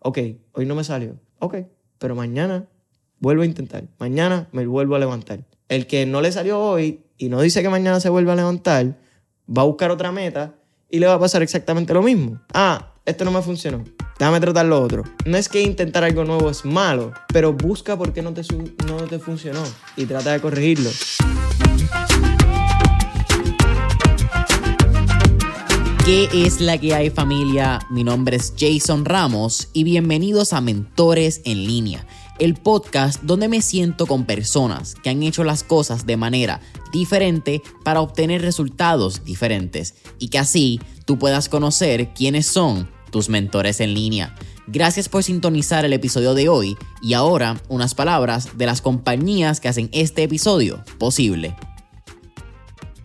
Ok, hoy no me salió. Ok, pero mañana vuelvo a intentar. Mañana me vuelvo a levantar. El que no le salió hoy y no dice que mañana se vuelve a levantar, va a buscar otra meta y le va a pasar exactamente lo mismo. Ah, esto no me funcionó. Déjame tratar lo otro. No es que intentar algo nuevo es malo, pero busca por qué no te, no te funcionó y trata de corregirlo. ¿Qué es la que hay familia? Mi nombre es Jason Ramos y bienvenidos a Mentores en línea, el podcast donde me siento con personas que han hecho las cosas de manera diferente para obtener resultados diferentes y que así tú puedas conocer quiénes son tus mentores en línea. Gracias por sintonizar el episodio de hoy y ahora unas palabras de las compañías que hacen este episodio posible.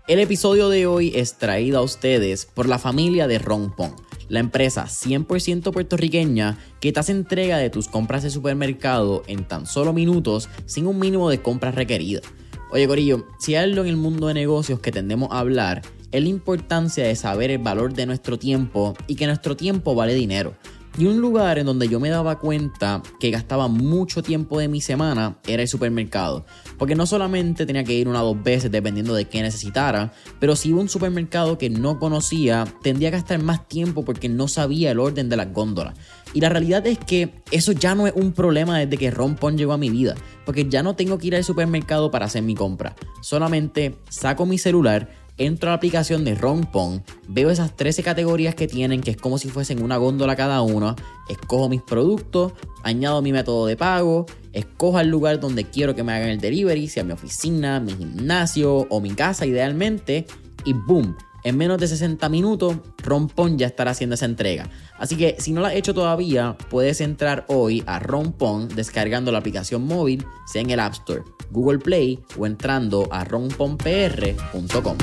El episodio de hoy es traído a ustedes por la familia de Rompon, la empresa 100% puertorriqueña que te hace entrega de tus compras de supermercado en tan solo minutos sin un mínimo de compras requeridas. Oye Corillo, si hay algo en el mundo de negocios que tendemos a hablar es la importancia de saber el valor de nuestro tiempo y que nuestro tiempo vale dinero. Y un lugar en donde yo me daba cuenta que gastaba mucho tiempo de mi semana era el supermercado. Porque no solamente tenía que ir una o dos veces dependiendo de qué necesitara, pero si iba a un supermercado que no conocía, tendría que gastar más tiempo porque no sabía el orden de las góndolas. Y la realidad es que eso ya no es un problema desde que Rompon llegó a mi vida, porque ya no tengo que ir al supermercado para hacer mi compra. Solamente saco mi celular, entro a la aplicación de Rompon, veo esas 13 categorías que tienen, que es como si fuesen una góndola cada una, escojo mis productos, añado mi método de pago, escojo el lugar donde quiero que me hagan el delivery, sea mi oficina, mi gimnasio o mi casa idealmente, y boom, en menos de 60 minutos, Rompon ya estará haciendo esa entrega. Así que si no la has hecho todavía, puedes entrar hoy a Rompon descargando la aplicación móvil, sea en el App Store, Google Play o entrando a romponpr.com.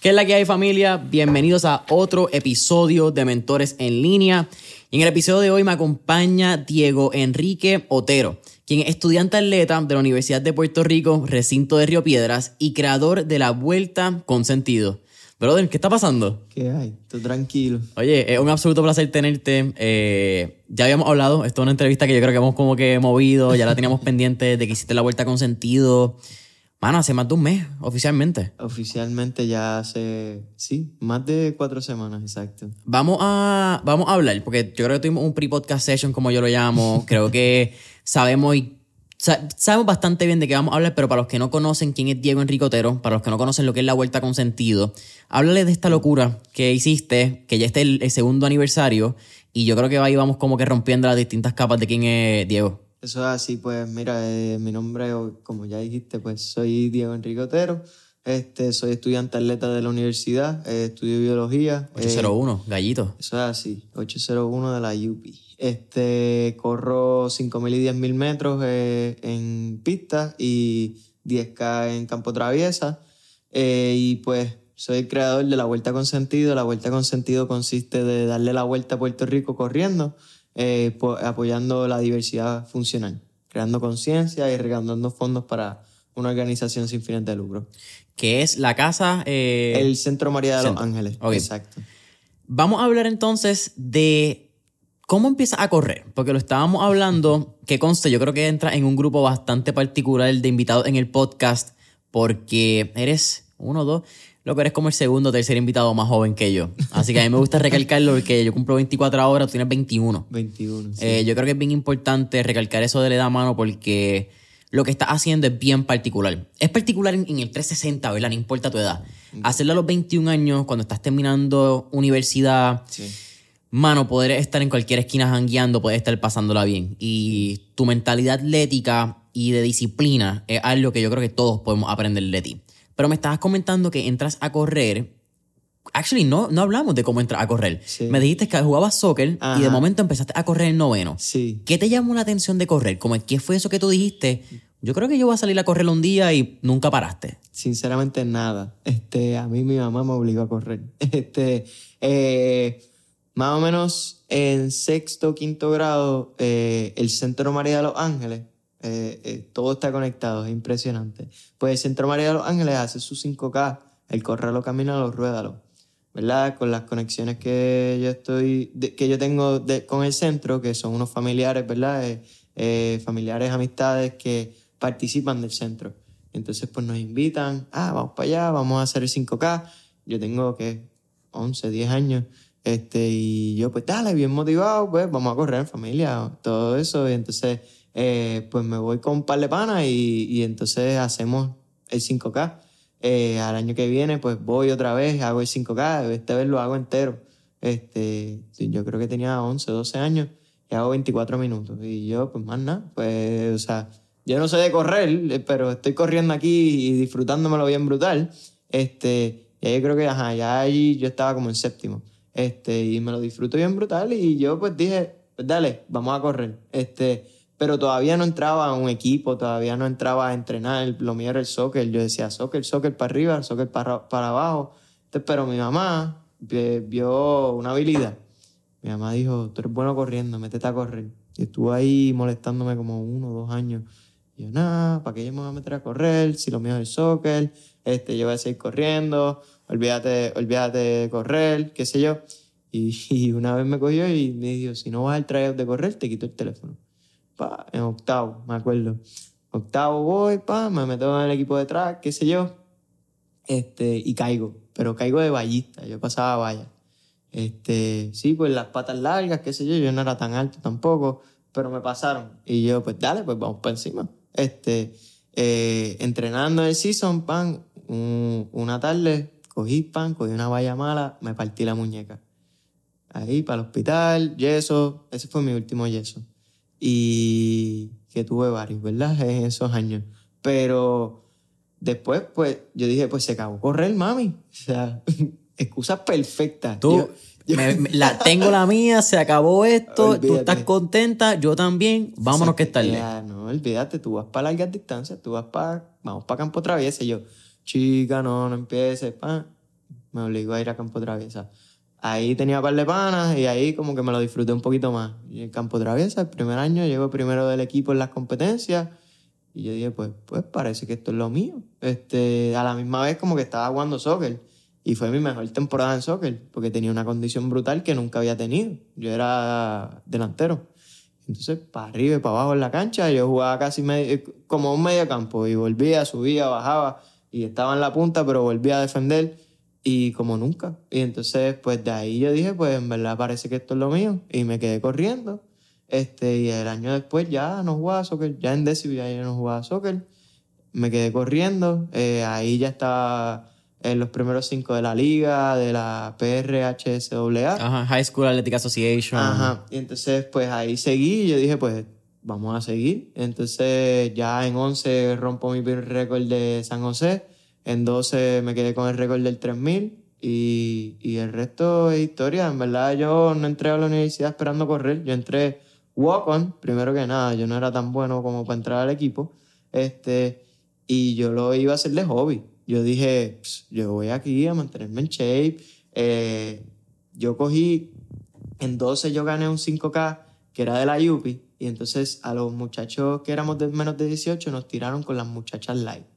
¿Qué es la que hay familia? Bienvenidos a otro episodio de Mentores en línea. En el episodio de hoy me acompaña Diego Enrique Otero quien es estudiante atleta de la Universidad de Puerto Rico, recinto de Río Piedras y creador de la Vuelta con Sentido. Brother, ¿qué está pasando? ¿Qué hay? Estoy tranquilo. Oye, es un absoluto placer tenerte. Eh, ya habíamos hablado, esto es una entrevista que yo creo que hemos como que movido, ya la teníamos pendiente de que hiciste la Vuelta con Sentido. Mano, hace más de un mes, oficialmente. Oficialmente ya hace, sí, más de cuatro semanas, exacto. Vamos a, vamos a hablar, porque yo creo que tuvimos un pre-podcast session, como yo lo llamo. creo que sabemos y sabemos bastante bien de qué vamos a hablar, pero para los que no conocen quién es Diego Enrique Otero, para los que no conocen lo que es la Vuelta con Sentido, háblale de esta locura que hiciste, que ya está el, segundo aniversario, y yo creo que ahí vamos como que rompiendo las distintas capas de quién es Diego. Eso es así, pues mira, eh, mi nombre, como ya dijiste, pues soy Diego Enrique Otero. Este, soy estudiante atleta de la universidad, eh, estudio biología. 801, eh, gallito. Eso es así, 801 de la UPI. Este, corro 5.000 y 10.000 metros eh, en pista y 10K en campo traviesa. Eh, y pues soy el creador de la Vuelta con Sentido. La Vuelta con Sentido consiste de darle la vuelta a Puerto Rico corriendo, apoyando la diversidad funcional, creando conciencia y recaudando fondos para una organización sin fines de lucro que es la casa... Eh, el Centro María de los Ángeles. Exacto. Vamos a hablar entonces de cómo empieza a correr, porque lo estábamos hablando, que conste, yo creo que entra en un grupo bastante particular de invitados en el podcast, porque eres uno, dos, lo que eres como el segundo o tercer invitado más joven que yo. Así que a mí me gusta recalcarlo porque yo cumplo 24 ahora, tú tienes 21. 21. Sí. Eh, yo creo que es bien importante recalcar eso de la edad, mano, porque lo que estás haciendo es bien particular. Es particular en, el 360, ¿verdad? No importa tu edad. Hacerlo a los 21 años, cuando estás terminando universidad, mano, poder estar en cualquier esquina jangueando, poder estar pasándola bien. Y tu mentalidad atlética y de disciplina es algo que yo creo que todos podemos aprender de ti. Pero me estabas comentando que entras a correr Actually, no, no hablamos de cómo entrar a correr. Me dijiste que jugabas soccer y de momento empezaste a correr en noveno. Sí. ¿Qué te llamó la atención de correr? Como, ¿Qué fue eso que tú dijiste? Yo creo que yo voy a salir a correr un día y nunca paraste. Sinceramente, nada. Este, a mí mi mamá me obligó a correr. Este, eh, más o menos en sexto, quinto grado, eh, el Centro María de los Ángeles, eh, todo está conectado, es impresionante. Pues el Centro María de los Ángeles hace su 5K, el correr lo camina, lo ruédalo. ¿Verdad? Con las conexiones que yo estoy, que yo tengo con el centro, que son unos familiares, ¿verdad? Eh, eh, familiares, amistades que participan del centro. Entonces, pues nos invitan, ah, vamos para allá, vamos a hacer el 5K. Yo tengo, que 11, 10 años. Este, y yo, pues dale, bien motivado, pues vamos a correr en familia, todo eso. Y entonces, eh, pues me voy con un par de panas y, y entonces hacemos el 5K. Eh, al año que viene, pues voy otra vez, hago el 5K, esta vez lo hago entero. Este, yo creo que tenía 11, 12 años y hago 24 minutos. Y yo, pues más nada, pues, o sea, yo no sé de correr, eh, pero estoy corriendo aquí y disfrutándomelo bien brutal. Este, y yo creo que, ajá, ya allí yo estaba como en séptimo. Este, y me lo disfruto bien brutal y yo pues dije, pues dale, vamos a correr. Este, pero todavía no entraba a un equipo, todavía no entraba a entrenar, lo mío era el soccer, yo decía soccer, soccer para arriba, soccer para, para abajo, pero mi mamá vio una habilidad, mi mamá dijo, tú eres bueno corriendo, métete a correr, y estuvo ahí molestándome como uno o dos años, y yo, nada, ¿para qué yo me voy a meter a correr? Si lo mío es el soccer, este, yo voy a seguir corriendo, olvídate, olvídate de correr, qué sé yo. Y, una vez me cogió y me dijo, si no vas al tryout de correr, te quito el teléfono en octavo, me acuerdo. Octavo voy, pa, me meto en el equipo de track, qué sé yo, este, y caigo, pero caigo de ballista, yo pasaba valla. Este, sí, pues las patas largas, qué sé yo, yo no era tan alto tampoco, pero me pasaron. Y yo, pues dale, pues vamos para encima. Este, eh, entrenando el season, pan, una tarde cogí pan, cogí una valla mala, me partí la muñeca. Ahí para el hospital, yeso, ese fue mi último yeso y que tuve varios, ¿verdad? En esos años. Pero después, pues, yo dije, pues se acabó correr, mami. O sea, excusa perfecta. Tú, la, tengo la mía, se acabó esto, tú estás contenta, yo también, vámonos que está Ya, no, olvídate, tú vas para largas distancias, tú vas para, vamos para Campo Traviesa. Y yo, chica, no, no empieces, pa. Me obligó a ir a Campo Traviesa ahí tenía par de panas y ahí como que me lo disfruté un poquito más. Y el campo traviesa, el primer año, llegó primero del equipo en las competencias y yo dije, pues, pues parece que esto es lo mío. Este, a la misma vez como que estaba jugando soccer y fue mi mejor temporada en soccer porque tenía una condición brutal que nunca había tenido. Yo era delantero. Entonces, para arriba y para abajo en la cancha, yo jugaba casi medio, como un medio campo y volvía, subía, bajaba y estaba en la punta, pero volvía a defender y como nunca. Y entonces, pues de ahí yo dije, pues en verdad parece que esto es lo mío. Y me quedé corriendo. Este, y el año después ya no jugaba soccer, ya en décimo ya no jugaba soccer. Me quedé corriendo. Eh, ahí ya estaba en los primeros cinco de la liga, de la PRHSAA. Ajá, High School Athletic Association. Ajá. Y entonces, pues ahí seguí. Y yo dije, pues vamos a seguir. Entonces, ya en 11 rompo mi récord de San José en 12 me quedé con el récord del 3000 y, y el resto es historia. En verdad, yo no entré a la universidad esperando correr. Yo entré walk-on, primero que nada. Yo no era tan bueno como para entrar al equipo. Este, y yo lo iba a hacer de hobby. Yo dije, yo voy aquí a mantenerme en shape. Eh, yo cogí, en 12 yo gané un 5K que era de la Yupi. Y entonces a los muchachos que éramos de menos de 18 nos tiraron con las muchachas light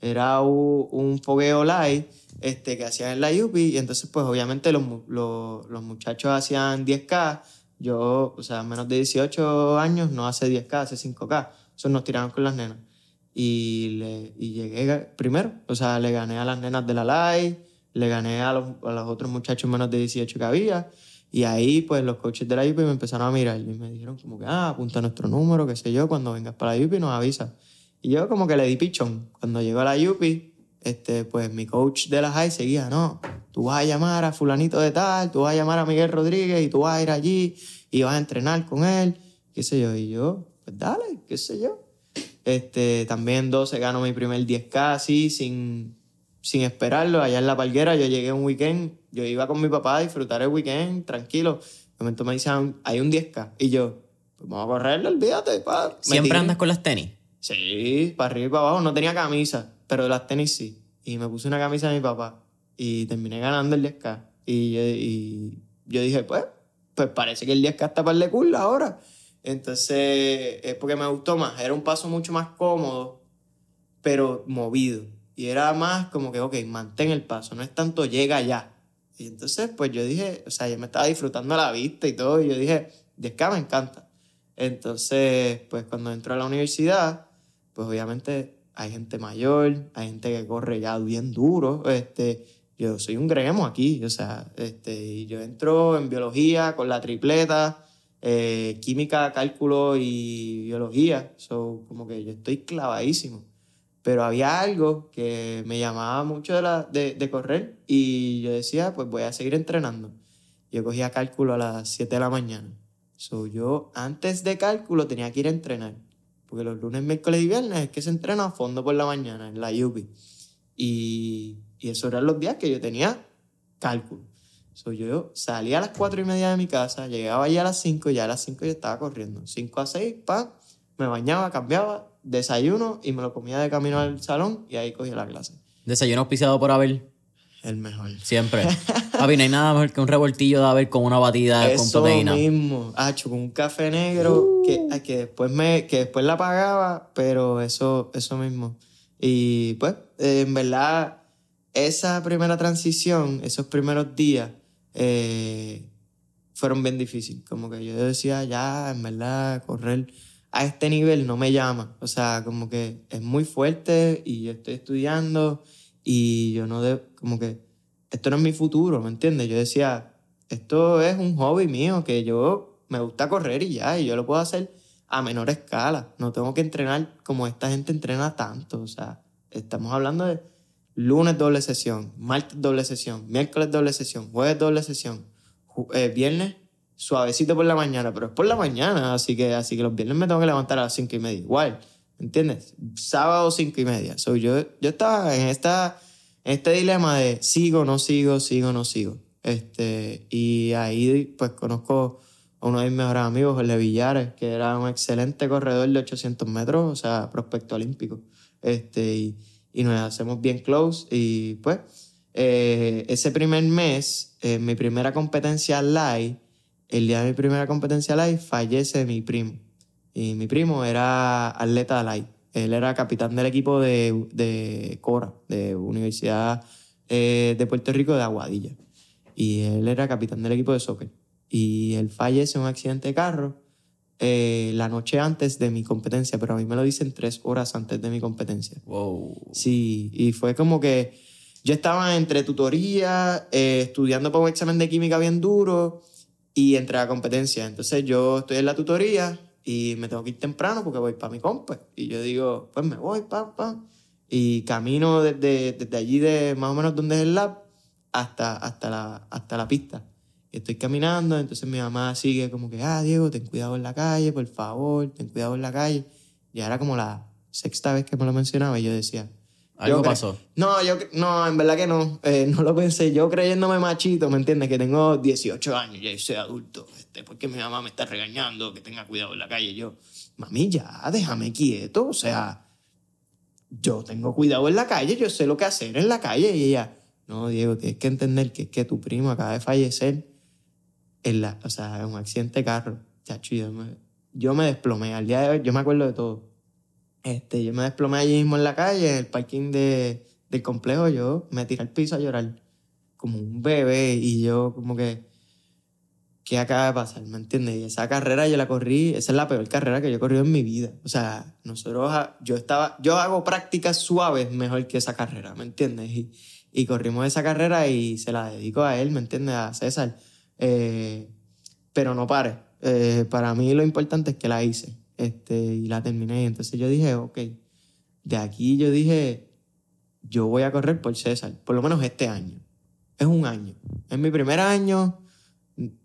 era un, fogueo live este, que hacían en la Yupi y entonces pues obviamente los, los, los, muchachos hacían 10K, yo, o sea, menos de 18 años no hace 10K, hace 5K, eso nos tiraron con las nenas. Y, le, y llegué primero, o sea, le gané a las nenas de la live, le gané a los, a los otros muchachos menos de 18 que había. Y ahí, pues, los coaches de la UPI me empezaron a mirar y me dijeron como que, ah, apunta nuestro número, qué sé yo, cuando vengas para la UPI nos avisa. Y yo como que le di pichón. Cuando llegó a la Yupi, este, pues mi coach de la high seguía, no, tú vas a llamar a fulanito de tal, tú vas a llamar a Miguel Rodríguez y tú vas a ir allí y vas a entrenar con él, qué sé yo. Y yo, pues dale, qué sé yo. Este, también 12 ganó mi primer 10K así, sin, sin esperarlo. Allá en La Palguera yo llegué un weekend, yo iba con mi papá a disfrutar el weekend, tranquilo. De momento me dicen, hay un 10K. Y yo, pues vamos a correrlo, olvídate, pa. ¿Siempre andas con las tenis? Sí, para arriba y para abajo. No tenía camisa, pero las tenis sí. Y me puse una camisa de mi papá y terminé ganando el 10K. Y, yo dije, pues, pues parece que el 10K está para el cool ahora. Entonces, es porque me gustó más. Era un paso mucho más cómodo, pero movido. Y era más como que, ok, mantén el paso. No es tanto llega ya. Y entonces, pues yo dije, o sea, yo me estaba disfrutando la vista y todo, y yo dije, 10K me encanta. Entonces, pues cuando entro a la universidad, pues obviamente hay gente mayor, hay gente que corre ya bien duro, este, yo soy un gremo aquí, o sea, este, yo entro en biología con la tripleta, eh, química, cálculo y biología, so, como que yo estoy clavadísimo. Pero había algo que me llamaba mucho de, la, de correr y yo decía, pues voy a seguir entrenando. Yo cogía cálculo a las 7 de la mañana. So, yo antes de cálculo tenía que ir a entrenar. Porque los lunes, miércoles y viernes es que se entrena a fondo por la mañana en la UPI. Y, y esos eran los días que yo tenía cálculo. So, yo salía a las 4 y media de mi casa, llegaba allí a las 5 y ya a las 5 yo estaba corriendo. 5 a 6, pa, me bañaba, cambiaba, desayuno y me lo comía de camino al salón y ahí cogía la clase. Desayuno auspiciado por Abel. El mejor. Siempre. Papi, no hay nada mejor que un revoltillo de Abel con una batida con Eso proteína. mismo, hacho, con un café negro que, ay, que, después me, que después la pagaba, pero eso, eso mismo. Y pues, eh, en verdad, esa primera transición, esos primeros días, eh, fueron bien difíciles. Como que yo decía, ya, en verdad, correr a este nivel no me llama. O sea, como que es muy fuerte y yo estoy estudiando y yo no de, como que esto no es mi futuro, ¿me entiendes? Yo decía, esto es un hobby mío que yo me gusta correr y ya, y yo lo puedo hacer a menor escala. No tengo que entrenar como esta gente entrena tanto. O sea, estamos hablando de lunes doble sesión, martes doble sesión, miércoles doble sesión, jueves doble sesión, eh, viernes suavecito por la mañana, pero es por la mañana, así que, así que los viernes me tengo que levantar a las cinco y media, igual, ¿entiendes? Sábado cinco y media. So, yo, yo estaba en, esta, en este dilema de sigo, no sigo, sigo, no sigo. Este, y ahí pues conozco a uno de mis mejores amigos, Jorge Villares, que era un excelente corredor de 800 metros, o sea, prospecto olímpico. Este, y, y nos hacemos bien close. Y pues, eh, ese primer mes, en mi primera competencia live, el día de mi primera competencia live, fallece mi primo. Y mi primo era atleta live. Él era capitán del equipo de, de Cora, de Universidad eh, de Puerto Rico de Aguadilla. Y él era capitán del equipo de soccer. Y él fallece en un accidente de carro eh, la noche antes de mi competencia, pero a mí me lo dicen tres horas antes de mi competencia. Wow. Sí, y fue como que yo estaba entre tutoría, eh, estudiando para un examen de química bien duro y entre la competencia. Entonces yo estoy en la tutoría y me tengo que ir temprano porque voy para mi compa. Y yo digo, pues me voy, pa, pa. Y camino desde, desde allí, de más o menos donde es el lab, hasta, hasta, la, hasta la pista. Y estoy caminando, entonces mi mamá sigue como que, ah, Diego, ten cuidado en la calle, por favor, ten cuidado en la calle. Y era como la sexta vez que me lo mencionaba y yo decía, Algo pasó. No, yo no, en verdad que no. Eh, no lo pensé. Yo creyéndome machito, ¿me entiendes? Que tengo 18 años, ya soy adulto. Este, porque mi mamá me está regañando, que tenga cuidado en la calle. Yo, mami, ya, déjame quieto. O sea, yo tengo cuidado en la calle, yo sé lo que hacer en la calle. Y ella, no, Diego, tienes que entender que es que tu primo acaba de fallecer en la, o sea, en un accidente de carro. Chacho, yo me, yo me desplomé. Al día de hoy, yo me acuerdo de todo. Este, yo me desplomé allí mismo en la calle, en el parking de, del complejo. Yo me tiré al piso a llorar como un bebé y yo como que, ¿qué acaba de pasar? ¿Me entiendes? Y esa carrera yo la corrí, esa es la peor carrera que yo he corrido en mi vida. O sea, nosotros, ha- yo estaba, yo hago prácticas suaves mejor que esa carrera, ¿me entiendes? Y, y corrimos esa carrera y se la dedico a él, ¿me entiendes? A César. Eh, pero no pare. Eh, para mí lo importante es que la hice este, y la terminé. Entonces yo dije, ok, de aquí yo dije, yo voy a correr por César, por lo menos este año. Es un año. Es mi primer año.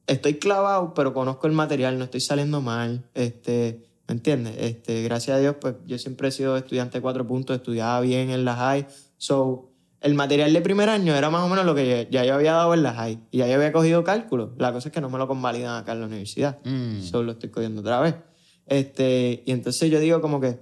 Estoy clavado, pero conozco el material, no estoy saliendo mal. Este, ¿Me entiendes? Este, gracias a Dios, pues yo siempre he sido estudiante de cuatro puntos, estudiaba bien en la high. So, el material de primer año era más o menos lo que ya yo había dado en la high. Y ya yo había cogido cálculo. La cosa es que no me lo convalidan acá en la universidad. Mm. Solo estoy cogiendo otra vez. Este, y entonces yo digo como que,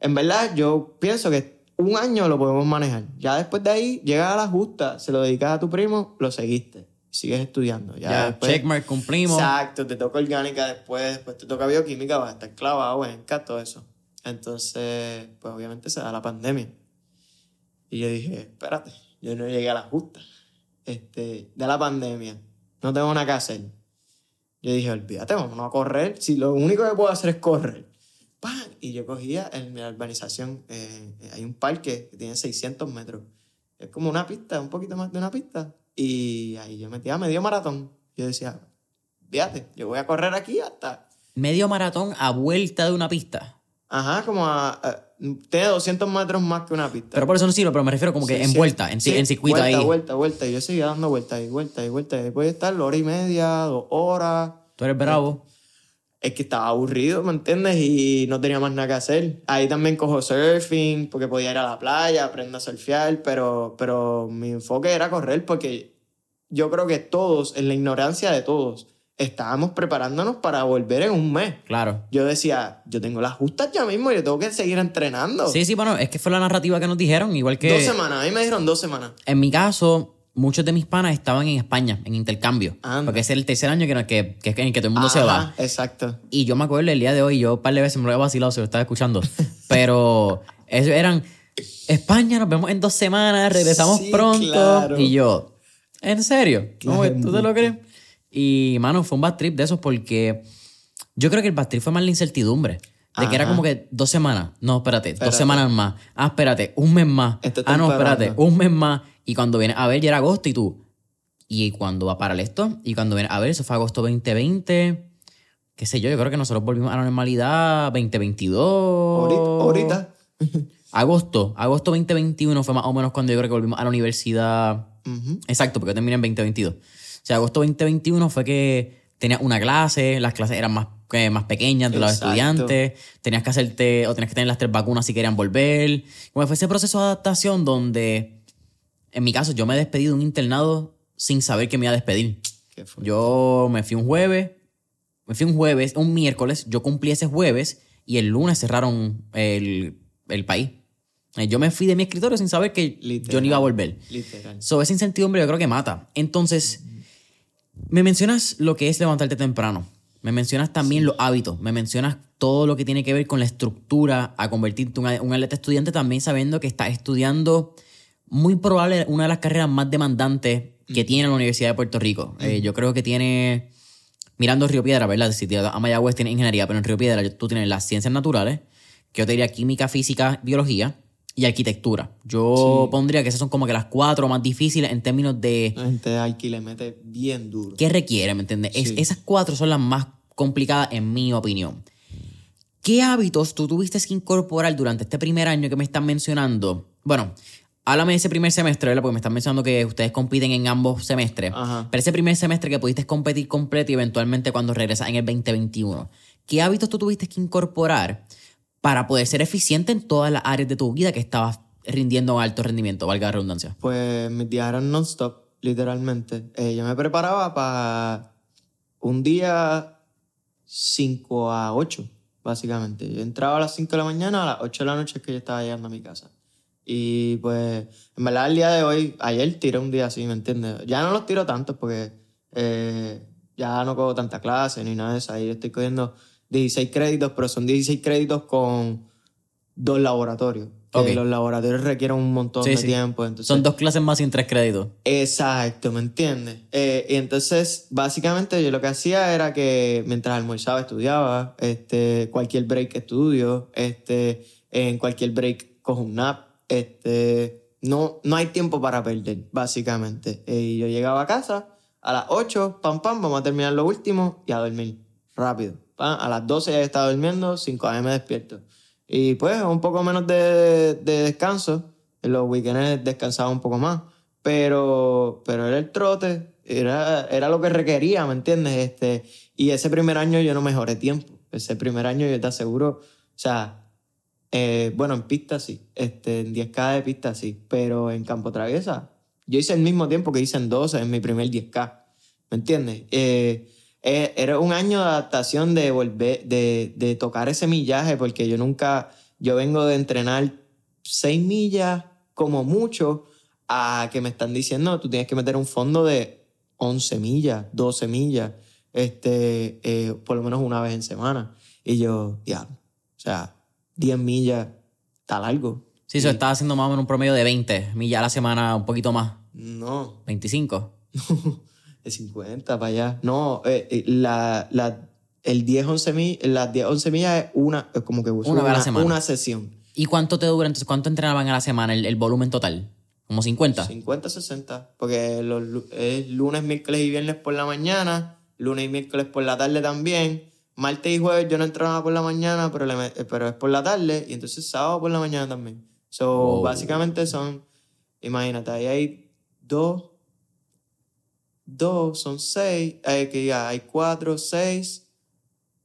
en verdad, yo pienso que un año lo podemos manejar. Ya después de ahí, llegas a la justa, se lo dedicas a tu primo, lo seguiste. Sigues estudiando. Ya, Ya, después, checkmark, cumplimos. Exacto, te toca orgánica después, después te toca bioquímica, vas a estar clavado en todo eso. Entonces, pues obviamente se da la pandemia. Y yo dije, espérate, yo no llegué a la justa. este, de la pandemia. No tengo nada que hacer. Yo dije, olvídate, vamos a correr. Si lo único que puedo hacer es correr. ¡Pam! Y yo cogía en mi urbanización, eh, hay un parque que tiene 600 metros. Es como una pista, un poquito más de una pista. Y ahí yo metía medio maratón. Yo decía, fíjate, yo voy a correr aquí hasta... Medio maratón a vuelta de una pista. Ajá, como a... a- tiene 200 metros más que una pista. Pero por eso no sirve, pero me refiero como que Sí, en sí. vuelta, en, Sí, en circuito vuelta, ahí. Vuelta, vuelta, Y yo seguía dando vueltas y vueltas y vueltas. Y puede estar hora y media, dos horas. Tú eres bravo. Es que estaba aburrido, ¿me entiendes? Y no tenía más nada que hacer. Ahí también cojo surfing, porque podía ir a la playa, aprendo a surfear, pero, pero mi enfoque era correr, porque yo creo que todos, en la ignorancia de todos, estábamos preparándonos para volver en un mes. Claro. Yo decía, yo tengo las justas ya mismo, yo tengo que seguir entrenando. Sí, sí, bueno, es que fue la narrativa que nos dijeron, igual que... Dos semanas, a mí me dijeron dos semanas. En mi caso, muchos de mis panas estaban en España, en intercambio. Anda. Porque es el tercer año que, no- que, que, en que todo el mundo se va. Exacto. Y yo me acuerdo el día de hoy, yo un par de veces me lo he vacilado si lo estaba escuchando. Pero eso eran, España, nos vemos en dos semanas, regresamos Sí, pronto. claro. Y yo, ¿en serio? ¿Cómo Claro. que ¿Tú te lo crees? Y, mano, fue un bad trip de esos porque yo creo que el bad trip fue más la incertidumbre. De que era Ajá. como que dos semanas. No, espérate, dos Espérate. semanas más. Ah, espérate, un mes más. Esto ah, no, espérate, un mes más. Y cuando viene a ver, ya era agosto y tú. ¿Y cuándo va a parar esto? Y cuando viene a ver, eso fue agosto 2020. Qué sé yo, yo creo que nosotros volvimos a la normalidad 2022. Ahorita. ahorita. Agosto, agosto 2021 fue más o menos cuando yo creo que volvimos a la universidad. Ujú. Exacto, porque yo terminé en 2022. Sea, agosto 2021 fue que tenías una clase, las clases eran más, que más pequeñas de los Exacto. estudiantes, tenías que hacerte, o tenías que tener las tres vacunas si querían volver. Como fue ese proceso de adaptación donde, en mi caso, yo me despedí de un internado sin saber que me iba a despedir. ¿Qué fue? Yo me fui un jueves, me fui un jueves, un miércoles, yo cumplí ese jueves y el lunes cerraron el, el país. Eh, Yo me fui de mi escritorio sin saber que Literal. yo no iba a volver. Literal. So, esa incertidumbre yo creo que mata. Entonces, me mencionas lo que es levantarte temprano. Me mencionas también los hábitos. Me mencionas todo lo que tiene que ver con la estructura a convertirte en un, atleta estudiante también sabiendo que estás estudiando muy probable una de las carreras más demandantes que tiene la Universidad de Puerto Rico. Eh, yo creo que tiene, mirando Río Piedra, ¿verdad? Si te a Mayagüez tiene ingeniería, pero en Río Piedra tú tienes las ciencias naturales, que yo te diría química, física, biología y arquitectura. Yo pondría que esas son como que las cuatro más difíciles en términos de La gente aquí le mete bien duro. qué requiere, ¿me entiendes? Es- esas cuatro son las más complicadas en mi opinión. ¿Qué hábitos tú tuviste que incorporar durante este primer año que me están mencionando? Bueno, háblame de ese primer semestre, ¿verdad? Porque me están mencionando que ustedes compiten en ambos semestres. Ajá. Pero ese primer semestre que pudiste competir completo y eventualmente cuando regresas en el 2021. ¿Qué hábitos tú tuviste que incorporar para poder ser eficiente en todas las áreas de tu vida que estabas rindiendo alto rendimiento, valga la redundancia? Pues mis días eran non-stop, literalmente. Eh, yo me preparaba para un día 5 a 8, básicamente. Yo entraba a las 5 de la mañana, a las 8 de la noche es que yo estaba llegando a mi casa. Y pues, en verdad, el día de hoy, ayer tiré un día así, ¿me entiendes? Ya no los tiro tanto porque eh, ya no cojo tanta clase ni nada de eso. Ahí estoy cogiendo 16 créditos, pero son 16 créditos con dos laboratorios. Que los laboratorios requieren un montón Sí, de sí. tiempo. Entonces, Son dos clases más sin tres créditos. Exacto, ¿me entiendes? Eh, y entonces, básicamente, yo lo que hacía era que mientras almorzaba, estudiaba, este, cualquier break estudio, este, en cualquier break cojo un nap, este, no, no hay tiempo para perder, básicamente. Eh, y yo llegaba a casa a las 8, pam, pam, vamos a terminar lo último y a dormir, rápido. A las 12 ya estaba durmiendo, 5 a.m. despierto. Y pues un poco menos de, de descanso, en los weekends descansaba un poco más, pero, pero era el trote, era, era lo que requería, ¿me entiendes? Este, y ese primer año yo no mejoré tiempo. Ese primer año yo te aseguro, o sea, eh, bueno, en pista sí, este, en 10K de pista sí, pero en campo traviesa yo hice el mismo tiempo que hice en 12 en mi primer 10K, ¿me entiendes? Eh, eh, era un año de adaptación de volver, de, de tocar ese millaje, porque yo nunca, yo vengo de entrenar 6 millas como mucho a que me están diciendo, tú tienes que meter un fondo de 11 millas, 12 millas, este, eh, por lo menos una vez en semana. Y yo, diablo, o sea, 10 millas está largo. Sí, eso estaba haciendo más o menos un promedio de 20 millas a la semana, un poquito más. No, ¿25? de 50 para allá. No, eh, eh, la, la, el 10, 11 millas, las 10, 11 millas es una, es como que Una vez a la semana. una sesión. ¿Y cuánto te dura entonces? ¿Cuánto entrenaban a la semana el, el volumen total? ¿Como 50? 50, 60. Porque los, es lunes, miércoles y viernes por la mañana, lunes y miércoles por la tarde también. Martes y jueves yo no entrenaba por la mañana, pero, le eh, pero es por la tarde. Y entonces sábado por la mañana también. So, Wow. básicamente son, imagínate, ahí hay dos, dos, son seis, hay que ya, hay cuatro, seis,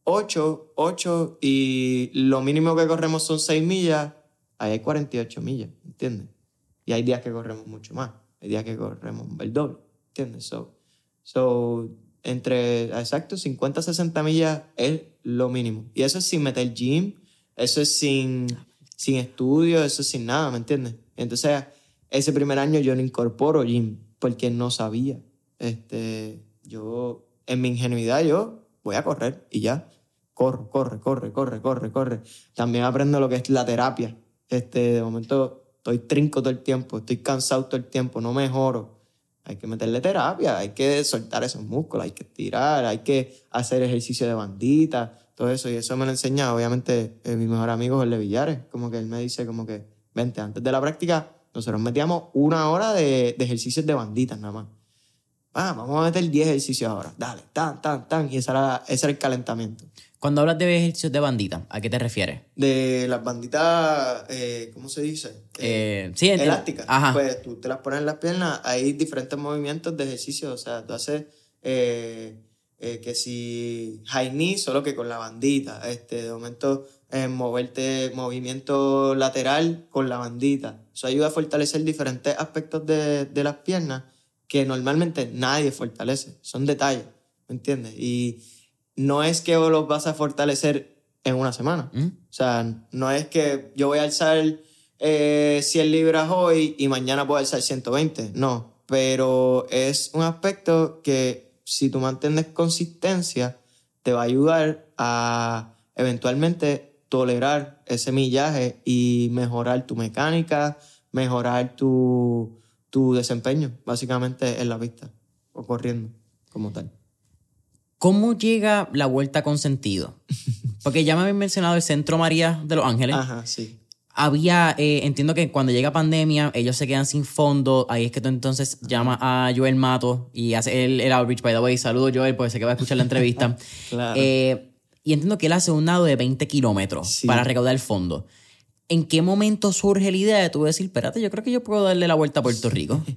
ocho, ocho, y lo mínimo que corremos son seis millas, ahí hay 48 millas, ¿entiendes? Y hay días que corremos mucho más. Hay días que corremos el doble. ¿Entiendes? So, so entre, exacto, 50, 60 millas es lo mínimo. Y eso es sin meter gym, eso es sin, sin estudio, eso es sin nada, ¿me entiendes? Entonces, ese primer año yo no incorporo gym porque no sabía. Este, yo, en mi ingenuidad, yo voy a correr y ya. Corro, corre, corre, corre, corre, corre. También aprendo lo que es la terapia. Este, de momento estoy trinco todo el tiempo, estoy cansado todo el tiempo, no mejoro. Hay que meterle terapia, hay que soltar esos músculos, hay que tirar, hay que hacer ejercicio de bandita, todo eso. Y eso me lo enseña, obviamente, eh, mi mejor amigo Jorge Villares. Como que él me dice, como que, vente, antes de la práctica, nosotros metíamos una hora de, de ejercicios de banditas nada más. Ah, vamos a meter 10 ejercicios ahora. Dale, tan, tan, tan. Y ese era, ese era el calentamiento. Cuando hablas de ejercicios de bandita, ¿a qué te refieres? De las banditas, eh, ¿cómo se dice? Eh, sí, entiendo. elásticas. Ajá. Pues tú te las pones en las piernas, hay diferentes movimientos de ejercicio. O sea, tú haces eh, eh, que si high knee, solo que con la bandita. Este, de momento, eh, moverte, movimiento lateral con la bandita. Eso ayuda a fortalecer diferentes aspectos de, de las piernas que normalmente nadie fortalece. Son detalles, ¿me entiendes? Y no es que los vas a fortalecer en una semana. ¿Mm? O sea, no es que yo voy a alzar eh, 100 libras hoy y mañana puedo alzar 120. No, pero es un aspecto que si tú mantienes consistencia, te va a ayudar a eventualmente tolerar ese millaje y mejorar tu mecánica, mejorar tu, tu desempeño, básicamente en la pista o corriendo como tal. ¿Cómo llega la vuelta con sentido? Porque ya me habían mencionado el Centro María de Los Ángeles. Ajá, sí. Había, eh, entiendo que cuando llega pandemia, ellos se quedan sin fondo. Ahí es que tú entonces llamas a Joel Mato y hace el, el outreach. By the way, saludo Joel, porque sé que va a escuchar la entrevista. Claro. Eh, y entiendo que él hace un nado de 20 kilómetros Sí. para recaudar el fondo. ¿En qué momento surge la idea de tú decir, espérate, yo creo que yo puedo darle la vuelta a Puerto Rico?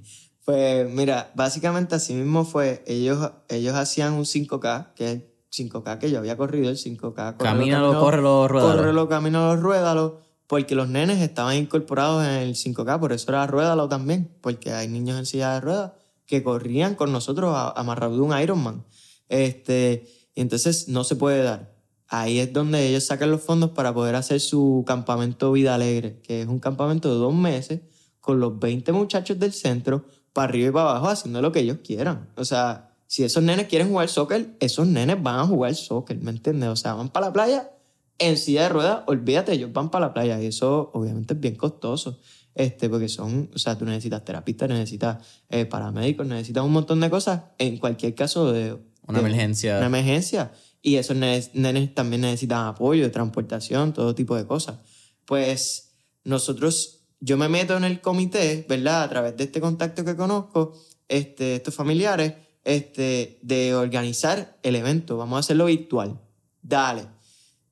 Pues mira, básicamente así mismo fue. Ellos, ellos hacían un 5K, que es el 5K que yo había corrido, el 5K. córrelo, Camínalo, córrelo, ruédalo. Córrelo, camínalo, ruédalo. Porque los nenes estaban incorporados en el 5K, por eso era ruédalo también. Porque hay niños en silla de ruedas que corrían con nosotros a- amarrados de un Ironman. Este, y entonces no se puede dar. Ahí es donde ellos sacan los fondos para poder hacer su campamento Vida Alegre, que es un campamento de dos meses con los 20 muchachos del centro, para arriba y para abajo, haciendo lo que ellos quieran. O sea, si esos nenes quieren jugar soccer, esos nenes van a jugar soccer, ¿me entiendes? O sea, van para la playa en silla de ruedas, olvídate, ellos van para la playa y eso obviamente es bien costoso. Este, porque son, o sea, tú necesitas terapistas, necesitas eh, paramédicos, necesitas un montón de cosas en cualquier caso de... Una de- emergencia. Una emergencia. Y esos nenes, también necesitan apoyo, transportación, todo tipo de cosas. Pues nosotros, yo me meto en el comité, ¿verdad? A través de este contacto que conozco, este, estos familiares, este, de organizar el evento. Vamos a hacerlo virtual. Dale.